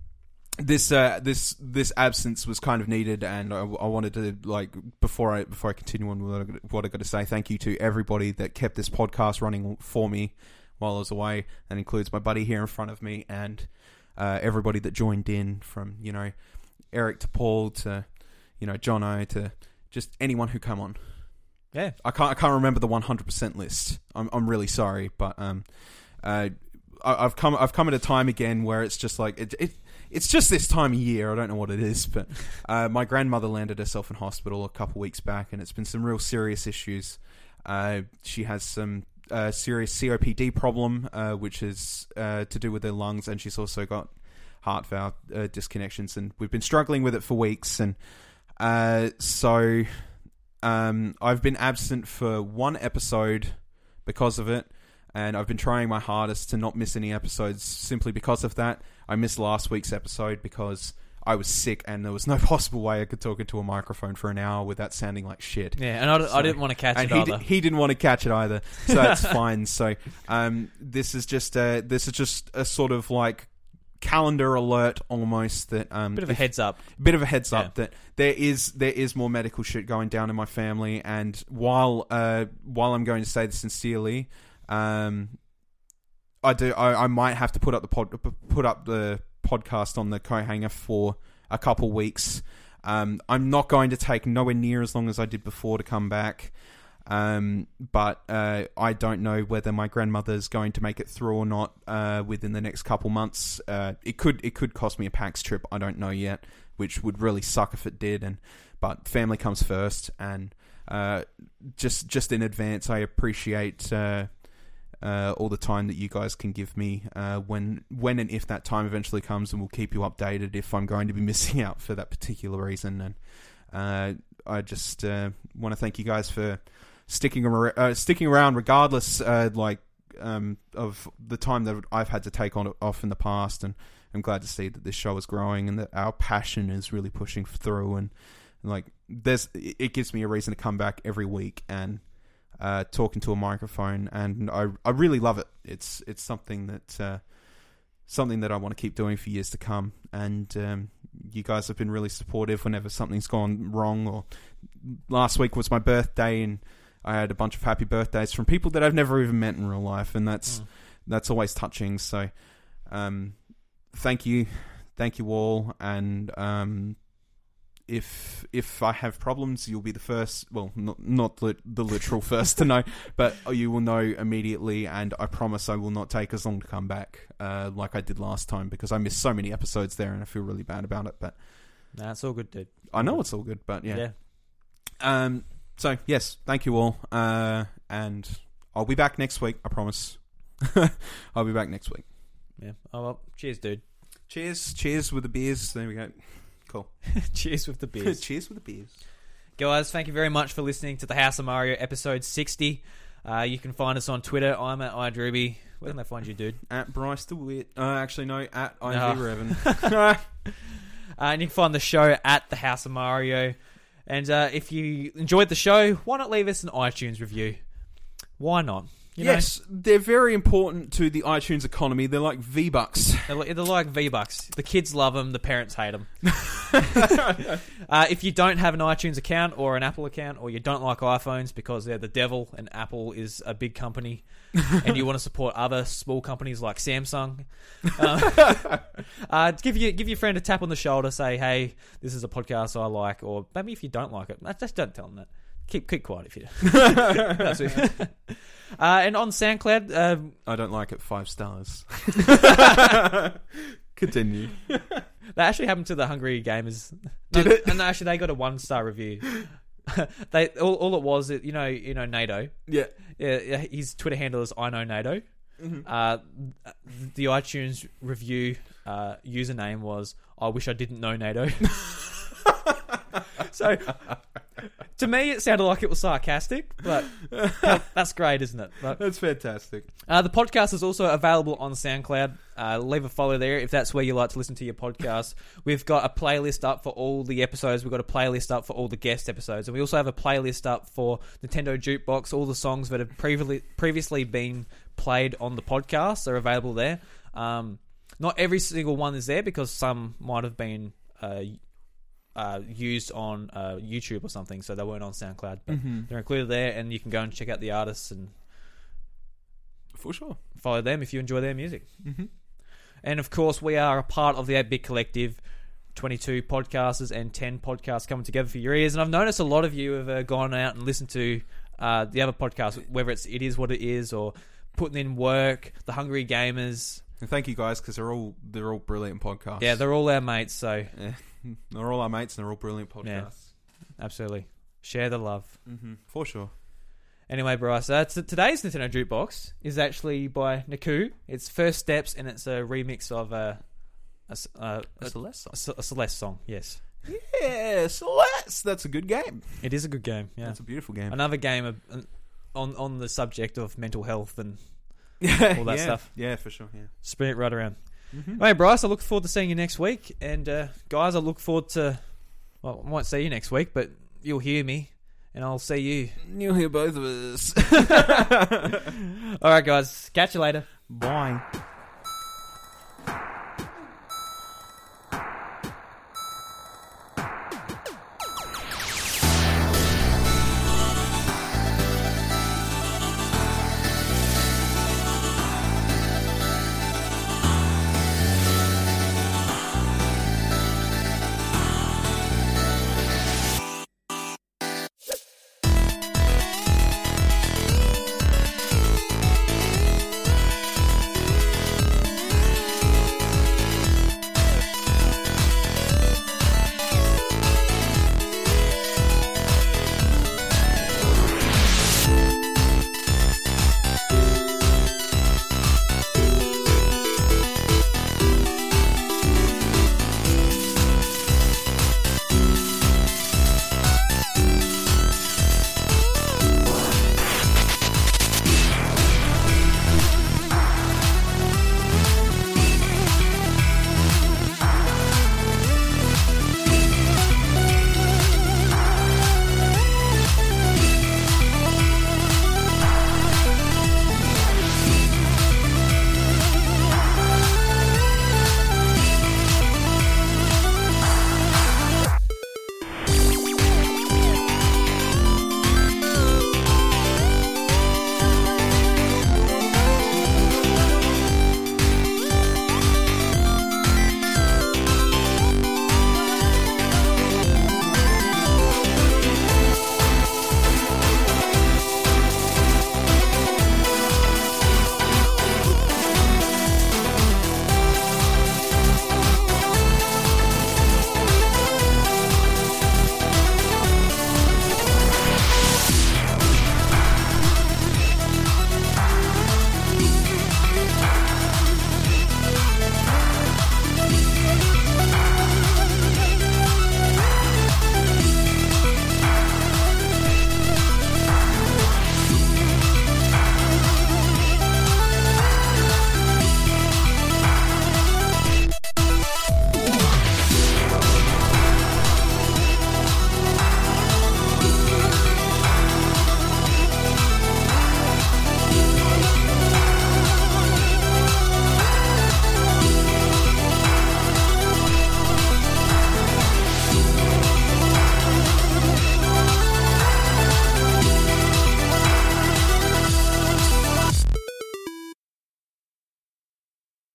this uh, this this absence was kind of needed, and I, I wanted to like before I before I continue on with what I, got- to say. Thank you to everybody that kept this podcast running for me while I was away. That includes my buddy here in front of me, and uh, everybody that joined in from you know Eric to Paul to you know John O to just anyone who come on. Yeah. I can't I can't remember the 100% list. I'm I'm really sorry, but um, uh, I, I've come I've come at a time again where it's just like it, it it's just this time of year. I don't know what it is, but uh, my grandmother landed herself in hospital a couple weeks back, and it's been some real serious issues. Uh, she has some uh, serious COPD problem, uh, which is uh, to do with her lungs, and she's also got heart valve uh, disconnections, and we've been struggling with it for weeks, and uh, so um, I've been absent for one episode because of it, and I've been trying my hardest to not miss any episodes simply because of that. I missed last week's episode because I was sick, and there was no possible way I could talk into a microphone for an hour without sounding like shit. Yeah, and I, I didn't want to catch it he, either. di- he didn't want to catch it either, so that's fine. So um, this is just a, this is just a sort of like calendar alert almost that um, Bit of a if- heads up. bit of a heads up that there is there is more medical shit going down in my family and while uh while I'm going to say this sincerely um I do I, I might have to put up the pod put up the podcast on the co-hanger for a couple weeks um I'm not going to take nowhere near as long as I did before to come back um, but uh, I don't know whether my grandmother's going to make it through or not uh, within the next couple months. Uh, it could it could cost me a PAX trip. I don't know yet, which would really suck if it did. And but family comes first, and uh, just just in advance, I appreciate uh, all the time that you guys can give me uh, when when and if that time eventually comes, and we'll keep you updated if I'm going to be missing out for that particular reason. And uh, I just uh, want to thank you guys for sticking uh, sticking around regardless uh, like um, of the time that I've had to take on off in the past and I'm glad to see that this show is growing and that our passion is really pushing through and, and like there's it gives me a reason to come back every week and uh, talk into a microphone and I I really love it it's it's something that uh, something that I want to keep doing for years to come and um, you guys have been really supportive whenever something's gone wrong or last week was my birthday and I had a bunch of happy birthdays from people that I've never even met in real life, and that's Mm. that's always touching. So, um, thank you, thank you all, and um, if if I have problems, you'll be the first. Well, not not lit, the literal first to know, but you will know immediately. And I promise I will not take as long to come back, uh, like I did last time, because I missed so many episodes there, and I feel really bad about it. But Nah, all good, dude. I know it's all good. But Yeah. yeah. Um. So yes, thank you all. Uh, and I'll be back next week. I promise. I'll be back next week. Yeah. Oh well. Cheers, dude. Cheers. Cheers with the beers. There we go. Cool. cheers with the beers. Cheers with the beers. Guys, thank you very much for listening to the House of Mario episode 60. Uh, you can find us on Twitter. I'm at iDrewby. Where can they find you, dude? At Bryce DeWitt. Uh, actually, no. At No. Uh, and you can find the show at the House of Mario. And uh, if you enjoyed the show, why not leave us an iTunes review? Why not? You know, yes, they're very important to the iTunes economy. They're like V Bucks. they're, li- they're like V Bucks. The kids love them, the parents hate them. uh, if you don't have an iTunes account or an Apple account, or you don't like iPhones because they're the devil and Apple is a big company, and you want to support other small companies like Samsung, uh, uh, give give your friend a tap on the shoulder, say, "Hey, this is a podcast I like," or maybe if you don't like it, just don't tell them that. Keep keep quiet if you. It. uh, and on SoundCloud, um, I don't like it. Five stars. Continue. that actually happened to the Hungry Gamers. Did it? No, actually, they got a one star review. they all, all it was, you know, you know, NATO. Yeah. Yeah, yeah, his Twitter handle is I know NATO. Mm-hmm. Uh, the iTunes review uh, username was I wish I didn't know NATO. So to me, it sounded like it was sarcastic, but that- that's great, isn't it? But, That's fantastic. uh, the podcast is also available on SoundCloud. Uh, leave a follow there if that's where you like to listen to your podcast. We've got a playlist up for all the episodes. We've got a playlist up for all the guest episodes, and we also have a playlist up for Nintendo Jukebox. All the songs that have previously previously been played on the podcast are available there. Um, not every single one is there because some might have been uh, uh, used on uh, YouTube or something, so they weren't on SoundCloud. But they're included there, and you can go and check out the artists and For sure. follow them if you enjoy their music. Mhm. And of course, we are a part of the 8 Bit Collective. 22 podcasters and 10 podcasts coming together for your ears. And I've noticed a lot of you have uh, gone out and listened to uh, the other podcasts, whether it's It Is What It Is or Putting In Work, The Hungry Gamers. And thank you guys because they're all they're all brilliant podcasts. Yeah, they're all our mates, so Yeah. They're all our mates and they're all brilliant podcasts. Yeah. absolutely. Share the love. Mm-hmm. For sure. Anyway, Bryce, uh, t- today's Nintendo Jukebox is actually by Neku. It's First Steps, and it's a remix of a, s- uh, a, Celeste. a S- a Celeste song. Yes, Yeah, Celeste. That's a good game. it is a good game. Yeah, It's a beautiful game. another game of, uh, on on the subject of mental health and all that yeah. stuff. Yeah, for sure. Yeah. spin it right around. Mm-hmm. Hey, Bryce, I look forward to seeing you next week, and uh, guys, I look forward to. Well, I won't see you next week, but you'll hear me, and I'll see you. You'll hear both of us. All right, guys, catch you later. Bye.